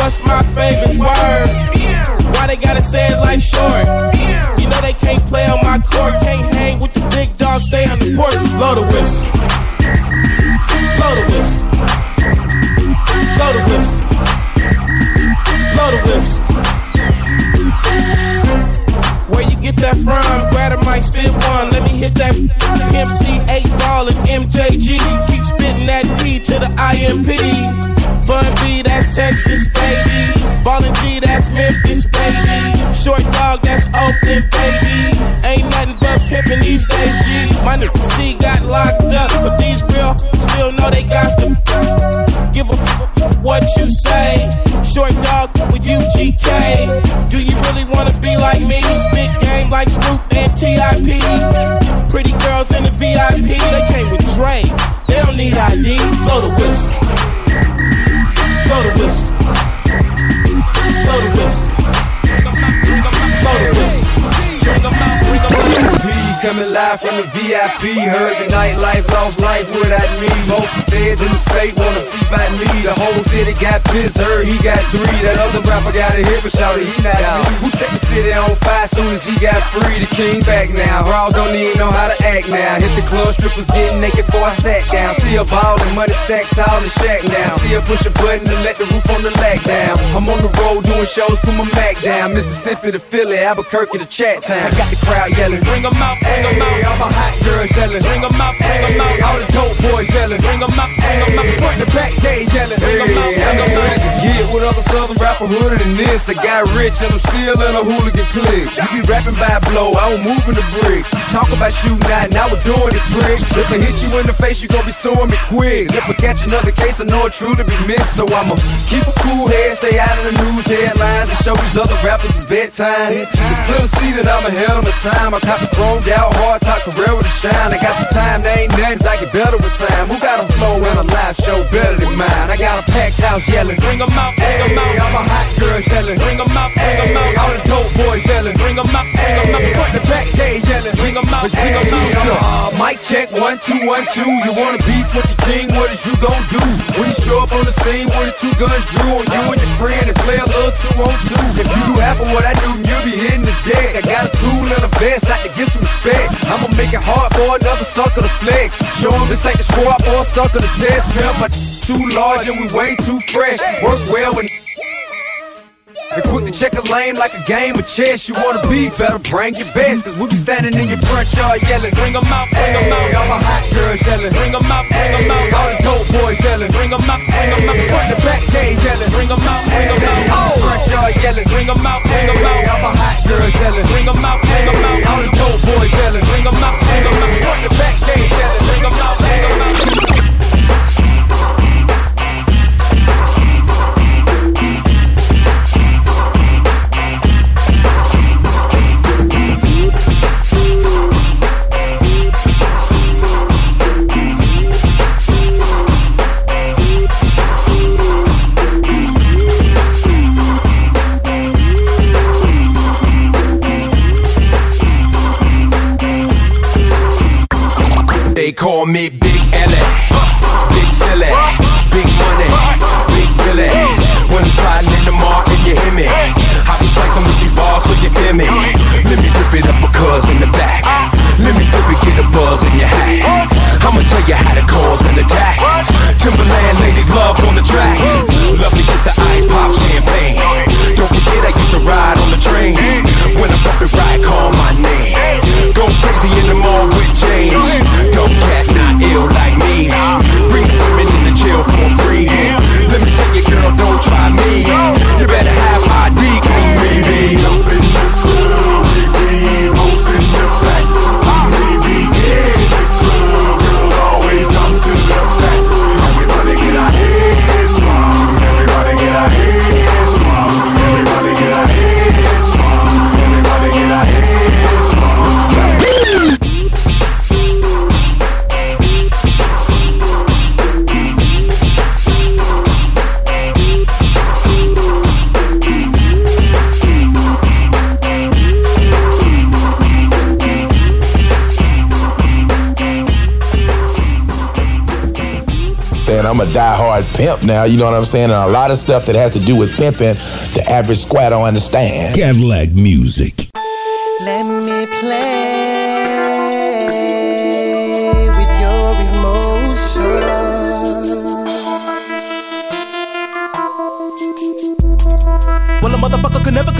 What's my favorite word? Why they gotta say it like short? You know they can't play on my court, can't hang with the big dogs, stay on the porch, blow the whistle. Blow the whistle. Blow the whistle. Blow the whistle. Where you get that from? A mic, spit one. Let me hit that MC 8 ball and MJG. Keep spitting that P to the IMP. Bun B, that's Texas, baby. Ballin' G, that's Memphis, baby. Short dog, that's Oakland, baby. Ain't nothing but pimpin' these days, G. My nigga C got locked up, but these real still know they got to give a what you say. Short dog with UGK. Do you really wanna be like me? Spit game like Snoop and TIP. Pretty girls in the VIP, they came with Dre. They don't need ID. Blow the whistle. Coming live from the VIP. Heard the nightlife, lost life without me. Both the feds in the state wanna see by me. The whole city got pissed, heard he got three. That other rapper got a hit, but shouted he not me. Who set the city on fire soon as he got free? The king back now. Raws don't even know how to act now. Hit the club, strippers getting naked before I sat down. Still ballin', money stacked tall and shack now. Still push a button to let the roof on the Lac down. I'm on the road doing shows, put my Mac down. Mississippi to Philly, Albuquerque to Chat Town. I got the crowd yelling, bring 'em out, bring 'em out. All my hot girls yelling, bring out, bring out. All the dope boys yelling, bring out, bring out. Front the back gate yelling, bring out, bring out. Yeah, what other southern rapper hooded than this? I got rich and I'm still in a hooligan clique. You be rapping by blow, I don't move in the brick. Talk about shooting out, now we're doing it prick. If I hit you in the face, you gon' be suing me quick. If I catch another case, I know it truly be missed. So I'ma keep a cool head, stay out of the news headlines, and show these other rappers it's bedtime. It's clear to see that I'm ahead of my time. I cop a chromed out, hard top career with a shine. I got some time, they ain't nothing, I get better with time. Who got a flow and a live show better than mine? I got a packed house yelling, bring 'em out, bring 'em out. All my hot girl yelling, bring 'em out, bring 'em out. All the dope boys yelling, bring 'em out, bring 'em out. Front the back gate yelling, bring 'em out, bring 'em out. Uh, mic check, one, two, one, two. You wanna beef with the king, what is you gon' do? When you show up on the scene with the two guns drew on you and your friend and play a little two on two. If you do half of what I do, you'll be hitting the deck. I got a tool and a vest, I can get some respect. I'ma make it hard for another sucker to flex. Show 'em this ain't the squad for a sucker to test. Pimp, my too large and we way too fresh. Work well when and quick to check a lane like a game of chess. You wanna be better, bring your best. Cause we be standing in your front yard yelling. Bring 'em out, bring 'em out. All my hot girls yelling. Bring 'em out, bring 'em out. All the dope boys yelling. Bring 'em out, bring 'em out. Front the back gate yelling. Bring 'em out, bring 'em out. Oh. Front yard yelling. Bring 'em out, bring 'em out. All my hot girls yelling. Bring 'em out, bring 'em out. All the dope boys yelling. Bring 'em out, bring 'em out. Front the back gate yelling. Bring 'em out, bring 'em out. Call me Big Ellie, Big Silly, Big Money, Big Billy. When I'm sliding in the mart and you hear me, I be slicing with these bars so you feel me. Let me rip it up for cuz in the back. Let me flip it, get a buzz in your hat. I'ma tell you how to cause an attack. Timberland ladies love on the track. Love to get the ice pop champagne. Don't forget I used to ride on the train. Pimp now. You know what I'm saying? And a lot of stuff that has to do with pimping, the average squad don't understand. Cadillacc music. Let me play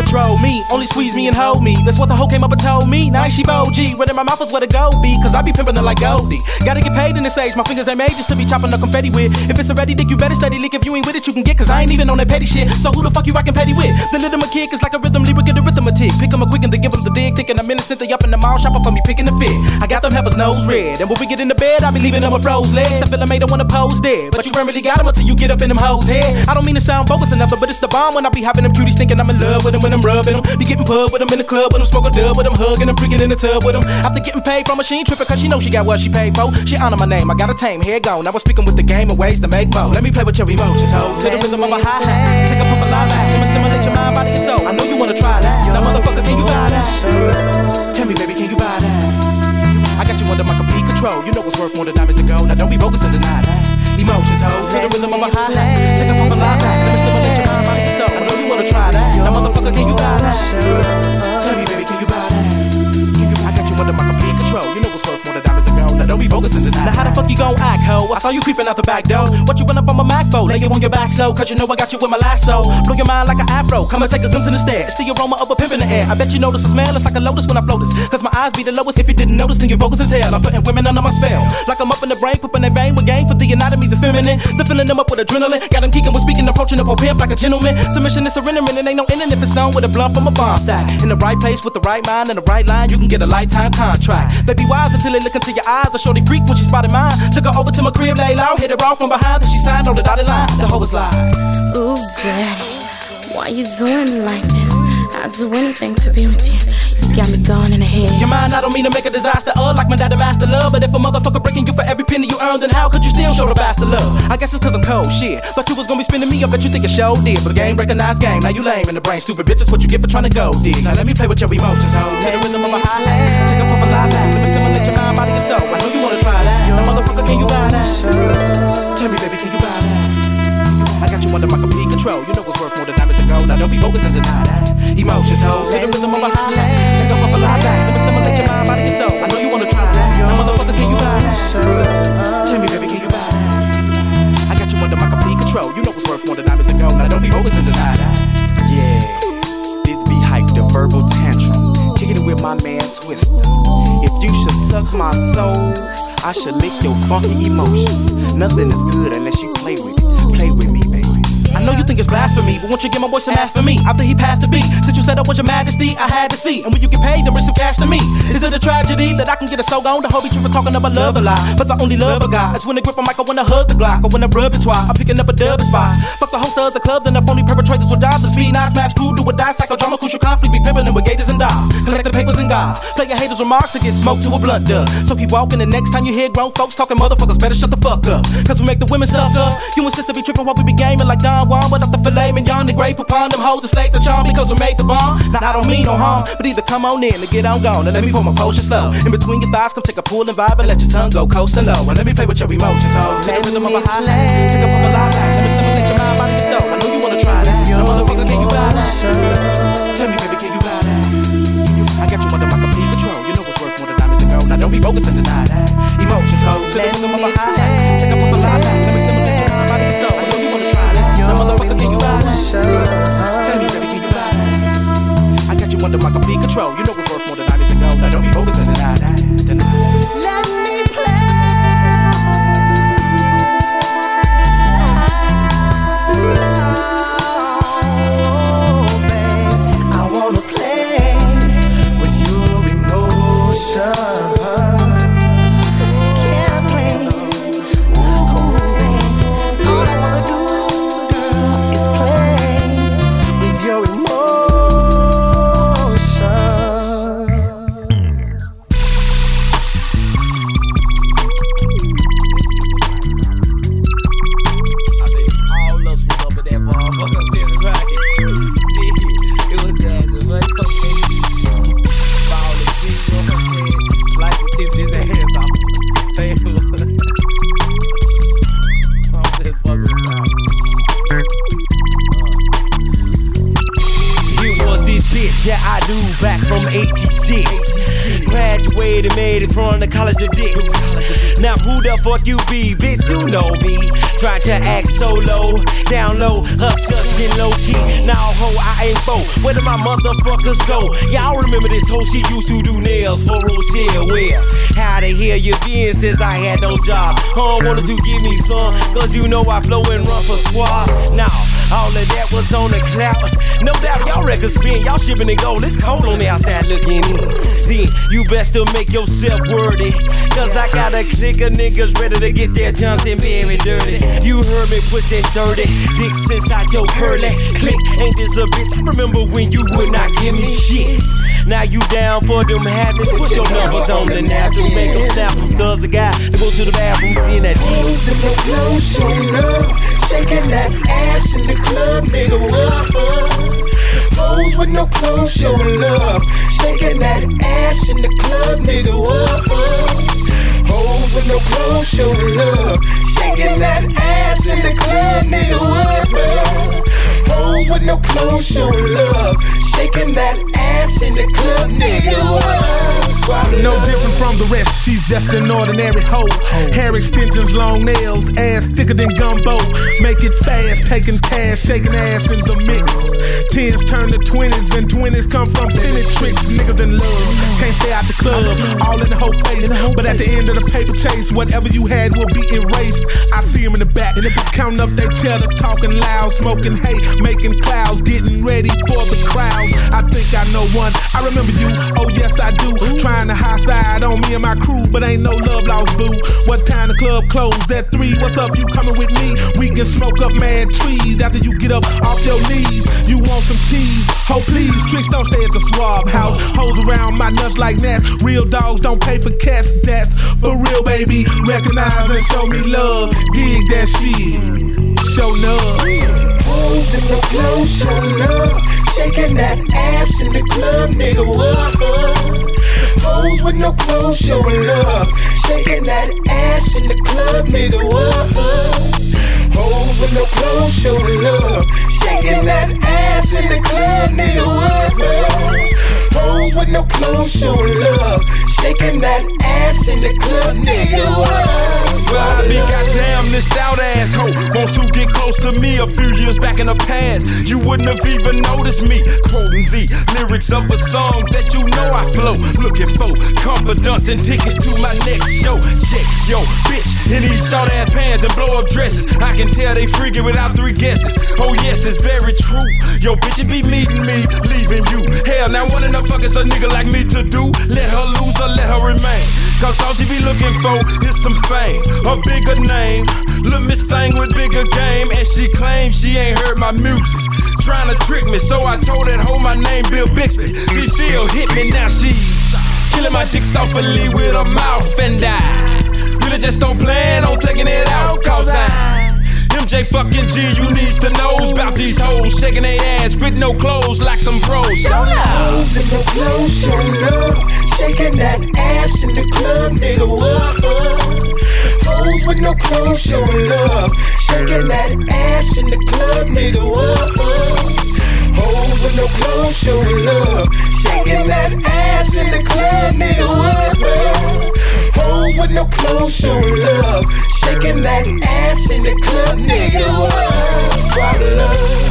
control me. Only squeeze me and hold me. That's what the hoe came up and told me. Now she. Right in my mouth is where to go be. Cause I be pimping it like Goldie. Gotta get paid in this age. My fingers ain't made just to be chopping the confetti with. If it's already dick, you better study leak. If you ain't with it, you can get. Cause I ain't even on that petty shit. So who the fuck you rockin' petty with? The little my kick is like a rhythm. Libra get a arithmetic. Pick 'em a quick and then give 'em the dig. Thinking I'm innocent. They up in the mall shopping for me, picking the fit. I got them heifers nose red. And when we get in the bed, I be leaving them with froze legs. The fella made them wanna pose dead. But you ain't really got 'em until you get up in them hoes head. I don't mean to sound bogus or nothing, but it's the bomb when I be having them cuties thinking I'm in love with them when I'm rubbing them. Be getting pub with them in the club with them, smoke a dub with them, hugging them, freaking in the tub with them. After getting paid from her, she ain't cause she know she got what she paid for. She honor my name, I got a tame, here go. Now we're speaking with the game of ways to make more. Let me play with your emotions, ho. To the rhythm of a hi hat. Take a puff of live. Let me stimulate your mind, body, and soul. I know you wanna try that. Now, motherfucker, can you buy that? Tell me, baby, can you buy that? I got you under my complete control. You know what's worth more than diamonds and gold. Now don't be bogus and deny that. Emotions, ho. To the rhythm of a hi hat. Take a puff of live. Let me stimulate your mind, body, and soul. You wanna try that. Now, motherfucker, can you buy that? Tell me, baby, gold. Now how the fuck you gon' act, ho? I saw you creeping out the back door. What you run up on my Mac for? Lay you on your back slow, cause you know I got you with my lasso. Blow your mind like an afro. Come and take a glimpse in the stare. It's the aroma of a pimp in the air. I bet you notice the smell. It's like a lotus when I float this. Cause my eyes be the lowest. If you didn't notice, then you're bogus as hell. I'm putting women under my spell. Like I'm up in the brain, pooping their vein with game for the anatomy that's feminine. The filling them up with adrenaline. Got them kicking with speaking, approaching a pimp like a gentleman. Submission is surrendering, and ain't no ending if it's on with a blunt from a bomb stack. In the right place with the right mind and the right line, you can get a lifetime contract. They be wise until they look into your eyes. I show they freak when she spotted mine. Took her over to my crib, lay low, hit her off from behind, then she signed on the dotted line. The hoe was like, Ooh, daddy, why you doing like this? I'd do anything to be with you. You got me gone in the head. Your mind, I don't mean to make a disaster of like my daddy master love. But if a motherfucker breaking you for every penny you earned, then how could you still show the bastard love? I guess it's cause I'm cold, shit. Thought you was gonna be spending me, I bet you think it show did. But the game recognized game, now you lame in the brain. Stupid bitch, is what you get for trying to go dig. Now let me play with your emotions, ho. Take the rhythm of my high. Take a puff of live back. Let me stimulate your mind, body, and soul. I know you wanna try that. Now, motherfucker, can you buy that? Tell me, baby, you under my complete control. You know what's worth more than diamonds and gold. Now don't be bogus and deny that. Emotions, ho. To the rhythm of a high hat. Take a puff of live back. Let me stimulate your mind, body, and soul. I know you wanna try that. Now, motherfucker, can you buy that? Tell me, baby, can you buy that? I got you under my complete control. You know what's worth more than diamonds and gold. Now don't be bogus and deny that. Yeah, this be hype, the verbal tantrum. Kicking it with my man Twista. If you should suck my soul, I should lick your funky emotions. Nothing is good unless you play with it. Play with me, know you think it's blasphemy, but won't you give my boy some ass for me? After he passed the beat, since you said I was your majesty, I had to see. And when you get paid, then bring some cash to me. Is it a tragedy that I can get a so on the hobby tripping talking about love a lot? But the only love I got is when I grip a mic, I wanna hug the Glock, I rub it twice. I'm picking up a dub spots. Fuck the whole thugs, the clubs, and the phony perpetrators with jobs and speed, not smash crew, do or die, psychodrama, crucial conflict, be pimping with gators and dogs. Collecting papers and gobs. Play your haters' remarks and get smoked to a blunt dub. So keep walking, and next time you hear grown folks talking, motherfuckers better shut the fuck up. Cause we make the women suck up. You insist to be tripping while we be gaming like Don Off the filet mignon, the grape upon them hoes and slave the charm because we made the bomb. Now I don't mean no harm, but either come on in and get on gone and let me pour my potion slow. In between your thighs, come take a pull and vibe and let your tongue go coast and low. And let me play with your emotions, ho. Take the rhythm of a high take a fuck a live. Let me stimulate your mind, body, soul. I know you wanna try that. Now motherfucker, can you buy that? Tell me, baby, can you buy that? I got you under my complete control. You know what's worth more than diamonds and gold. Now don't be bogus and deny that. Emotions, ho. To the rhythm of a high take a fuck a live. Let me Tell me, baby, can you buy? I got you under my complete control. You know what's worth more than diamonds and gold. Now don't be and deny that. 86. Graduated, made it from the College of Dicks. Now who the fuck you be, bitch? You know me. Try to act solo, down low, hustling low key. Now ho, I ain't foe. Where did my motherfuckers go? Y'all remember this hoe? She used to do nails for Rochelle. Where? How the hell you been since I had no job? Home wanted to give me some, cause you know I flow and run for squad. Now, all of that was on the cloud. No doubt y'all records spin, y'all shipping and gold. It's cold on the outside looking in. Then you best to make yourself worthy. Cause I got a clique of niggas ready to get their Johnson very dirty. You heard me push that 30. Dick inside your curly. Click, ain't this a bitch? Remember when you would not give me shit. Now you down for them habits. Put your numbers on the napkins, make them snap them. Cause the guy to go to the bathroom, seeing that Hoes in the club, showing up, shaking that ass in the club, nigga. What? Hoes with no clothes, showing love, shaking that ass in the club, nigga. What? Hoes with no clothes, showing love, shaking that ass in the club, nigga. What? Hoes with no clothes, showing love, shaking that ass in the club, nigga. What? No different from the rest, she's just an ordinary hoe. Hair extensions, long nails, ass thicker than gumbo. Make it fast, taking cash, shaking ass in the mix. Tens turn to twenties, and twenties come from penny tricks. Niggas in love, can't stay out the club, all in the whole face. But at the end of the paper chase, whatever you had will be erased. I see them in the back, counting up their cheddar, talking loud, smoking hate, making clouds, getting ready for the crowd. I think I know one, I remember you, oh yes I do. Trying to high side on me and my crew, but ain't no love lost, boo. What time the club closed? At three, what's up? You coming with me? We can smoke up mad trees after you get up off your knees. You want some cheese? Oh please, tricks don't stay at the swab house. Hoes around my nuts like that. Real dogs don't pay for cats. That's for real, baby. Recognize and show me love. Dig that shit. Show love. Hoes in the club, showing love, shaking that ass in the club, nigga. What? Hoes with no clothes, showing love, shaking that ass in the club, nigga. Hoes with no clothes, showing love, shaking that ass in the club, nigga. Hoes with no clothes, showing love, shaking that ass in the club, nigga. Well, I be goddamn this stout asshole. Wants to get close to me a few years back in the past. You wouldn't have even noticed me quoting the lyrics of a song that you know I flow. Looking for confidence and tickets to my next show. Check yo bitch in these short ass pants and blow up dresses. I can tell they freaking without three guesses. Oh yes, it's very true. Yo bitch, it be meeting me, leaving you. Hell, now what in the fuck is a nigga like me to do? Let her lose or let her remain. Cause all she be looking for is some fame, a bigger name. Little Miss Thing with bigger game, and she claims she ain't heard my music. Trying to trick me, so I told that hoe my name Bill Bixby. She still hit me, now she's killing my dick softly with her mouth and I really just don't plan on taking it out, cause I. MJ fucking G, you needs to know about these hoes shaking their ass with no clothes like some bros. Show Hoes in the club, showing love, shaking that ass in the club, nigga. What? Hoes with no clothes, showing love, shaking that ass in the club, nigga. What? Hoes with no clothes, showing love, shaking that ass in the club, nigga. What? Hoes with no clothes, showing love, shaking that ass in the club, nigga. What? Swallow love.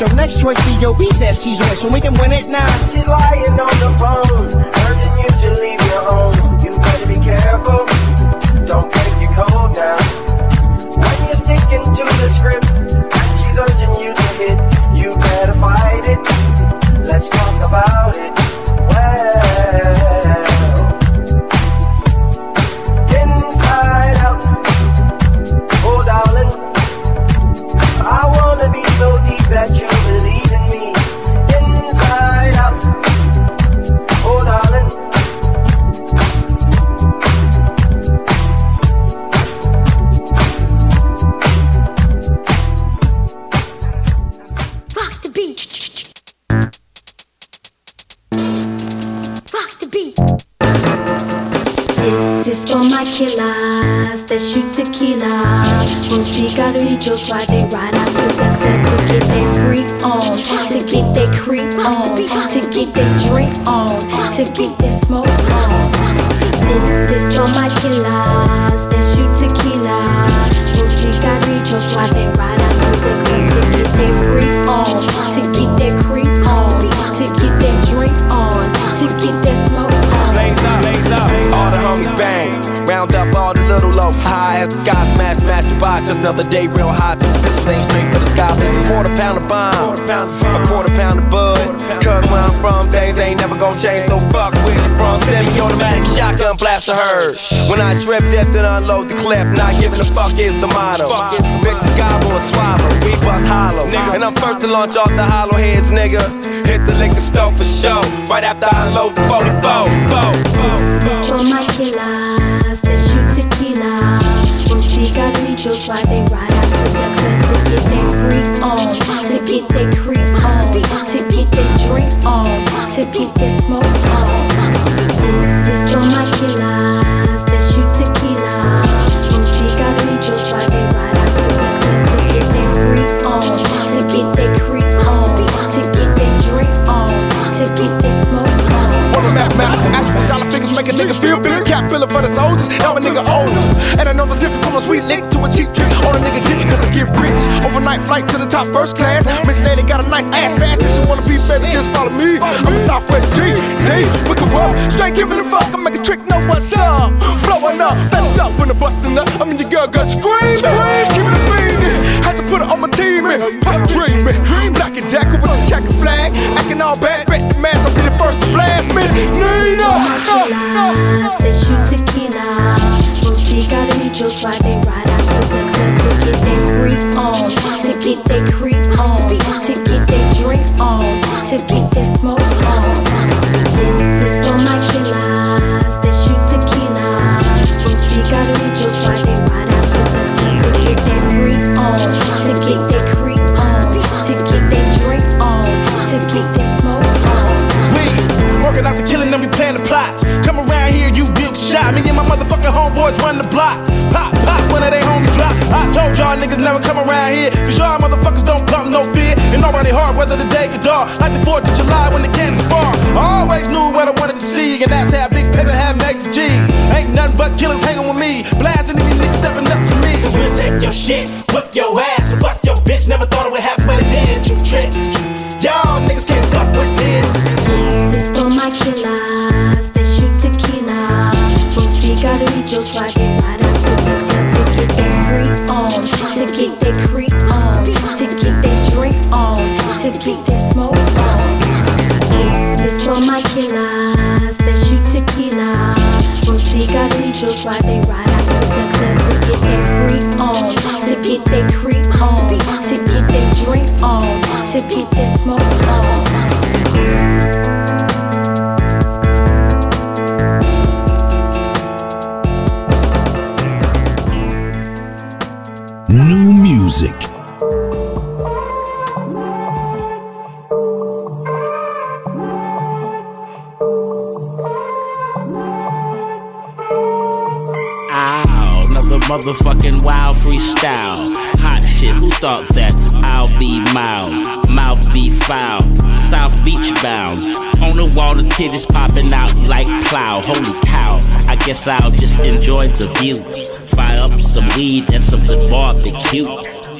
Your next choice be your beats ass cheese ranch, and we can win it now. She's lying on the phone, urging you to leave your home. When I trip death then unload the clip. Not giving a fuck is the motto. Bitches gobble and swallow. We bust hollow. And I'm first to launch off the hollow heads, nigga. Hit the liquor store for show. Right after I unload the 44. For my killers, they shoot tequila. From cigarrillos while they ride out to the club to get their freak on, to get their creep on, to get their drink on, to get their smoke on. This a nigga feel bigger, cap feeling for the soldiers. Now a nigga older. And I know the difference from a sweet lick to a cheap trick. All a nigga get it, cause I get rich. Overnight flight to the top first class. Miss Nanny got a nice ass fast. If you wanna be better, just follow me. I'm a Southwest G. Z. we can roll. Straight giving a fuck, I make a trick, know what's up. Blowing up, fast up when the bustin' up. I mean, your girl got screaming. Give it the. Had to put it on my team. Fuck dreaming. Black and jacket with the checkered flag. Acting all bad, red the man's up in the they shoot tequila. Gotta they ride out to the club to get their freak on, to get creep on, to get their drink on, to get their smoke motherfucking run the block. Pop, pop, when they homies drop. I told y'all niggas never come around here. Cause y'all motherfuckers don't pump no fear. And nobody hard whether the day get dark. Like the 4th of July when the cannons spark. I always knew what I wanted to see. And that's how big paper have Meg G. Ain't nothing but killers hanging with me. Blasting these niggas stepping up to me. Since we'll take your shit, whip your ass, fuck your bitch. Never thought it would happen, but it did. You trick. To get their creep on, to get their drink on, to get their smoke on. New music. Ow, another motherfucking wild freestyle. Thought that I'll be mild? Mouth be foul, South Beach bound. On the wall, the titties popping out like plow. Holy cow, I guess I'll just enjoy the view. Fire up some weed and some good barbecue.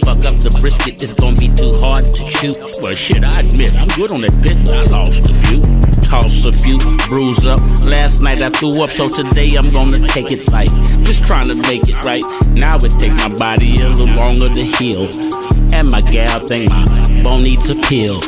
Fuck up the brisket, it's gonna be too hard to chew. Well, shit, I admit, I'm good on that pit, I lost a few. Toss a few, bruise up. Last night I threw up, so today I'm gonna take it light. Just trying to make it right. Now it take my body a little longer to heal. And my gal think my bone needs a pill.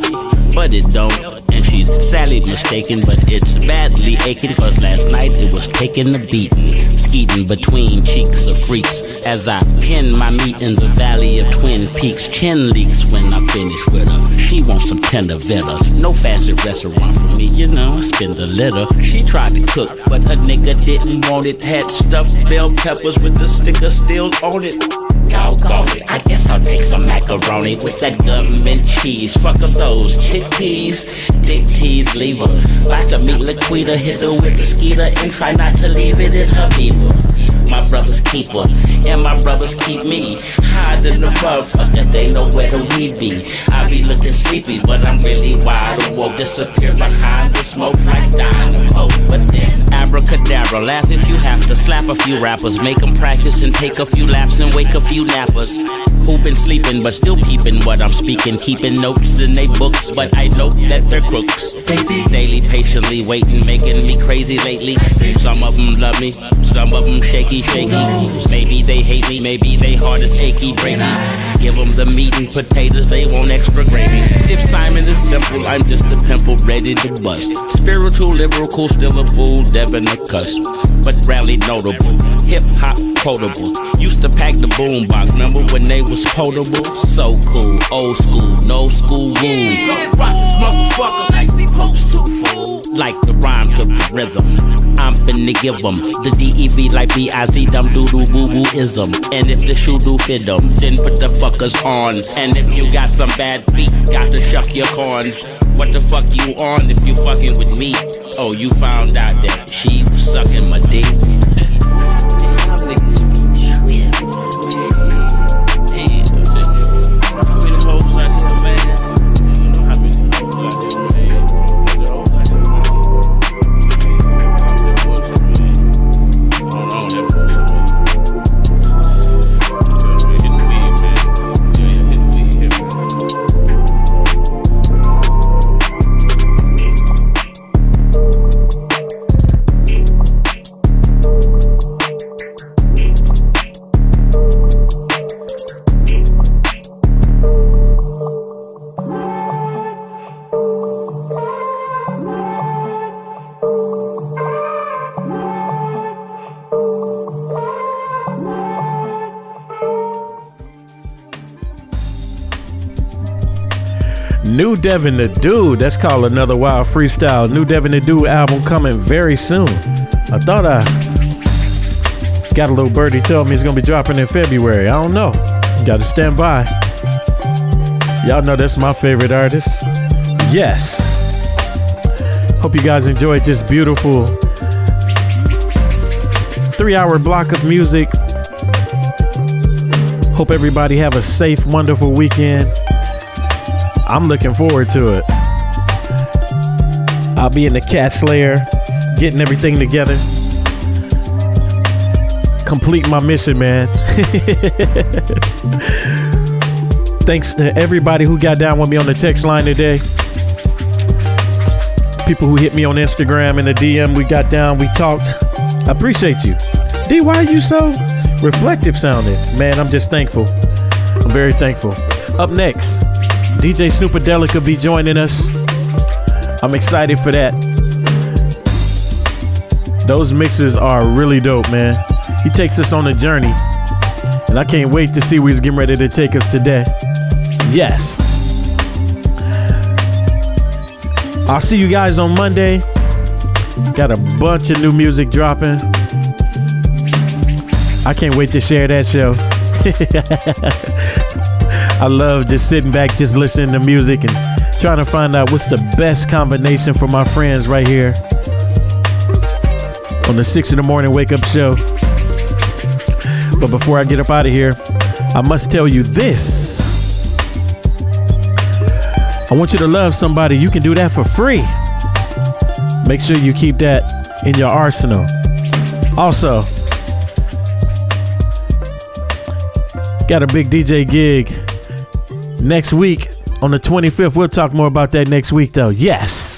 But it don't, and she's sadly mistaken, but it's badly aching, cause last night it was taking a beating. Skeeting between cheeks of freaks as I pin my meat in the valley of Twin Peaks. Chin leaks when I finish with her. She wants some tender villas. No fancy restaurant for me, you know. I spend a little. She tried to cook, but a nigga didn't want it. Had stuffed bell peppers with the sticker still on it. Doggone it, I guess I'll take some macaroni with that government cheese. Fuck of those chickpeas, dick teas, leave her. Like to meet Laquita, hit her with the skeeter and try not to leave it in her beaver. My brother's keeper, and my brothers keep me hiding above. Fucking they know where the weed be. I be looking sleepy, but I'm really wide awake. Disappear behind the smoke like dynamo. But then abracadabra, laugh if you have to. Slap a few rappers, make them practice and take a few laps and wake a few nappers. Who been sleeping but still peeping what I'm speaking, keeping notes in they books, but I know that they're crooks. Daily patiently waiting, making me crazy lately. Some of them love me, some of them shaky, shaky. Maybe they hate me, maybe they heart is achy, breaky. Give them the meat and potatoes, they want extra gravy. If Simon is simple, I'm just a pimple ready to bust. Spiritual, lyrical, still a fool, Devin a cuss. But rally notable, hip hop quotable. Used to pack the boombox, remember when they was potable? So cool, old school, no school rules. Rock this motherfucker like we supposed to, fool. Like the rhyme to the rhythm. I'm finna give them the DEV like B-I-Z, dumb doodoo boo boo ism. And if the shoe do fit them, then put the fuckers on. And if you got some bad feet, got to shuck your corns. What the fuck you on if you fucking with me? Oh, you found out that she was sucking my dick. New Devin the Dude. That's called Another Wild Freestyle. New Devin the Dude album coming very soon. I thought I got a little birdie told me it's gonna be dropping in February. I don't know. Gotta stand by. Y'all know that's my favorite artist. Yes. Hope you guys enjoyed this beautiful three hour block of music. Hope everybody have a safe, wonderful weekend. I'm looking forward to it. I'll be in the cat slayer, getting everything together. Complete my mission, man. Thanks to everybody who got down with me on the text line today. People who hit me on Instagram in the DM, we got down, we talked. I appreciate you. D, why are you so reflective sounding? Man, I'm just thankful. I'm very thankful. Up next, DJ Snoopadelic will be joining us. I'm excited for that. Those mixes are really dope, man. He takes us on a journey. And I can't wait to see where he's getting ready to take us today. Yes. I'll see you guys on Monday. Got a bunch of new music dropping. I can't wait to share that show. I love just sitting back, just listening to music and trying to find out what's the best combination for my friends right here on the six in the morning wake up show. But before I get up out of here, I must tell you this. I want you to love somebody. You can do that for free. Make sure you keep that in your arsenal. Also, got a big DJ gig next week on the 25th. We'll talk more about that next week, though. Yes.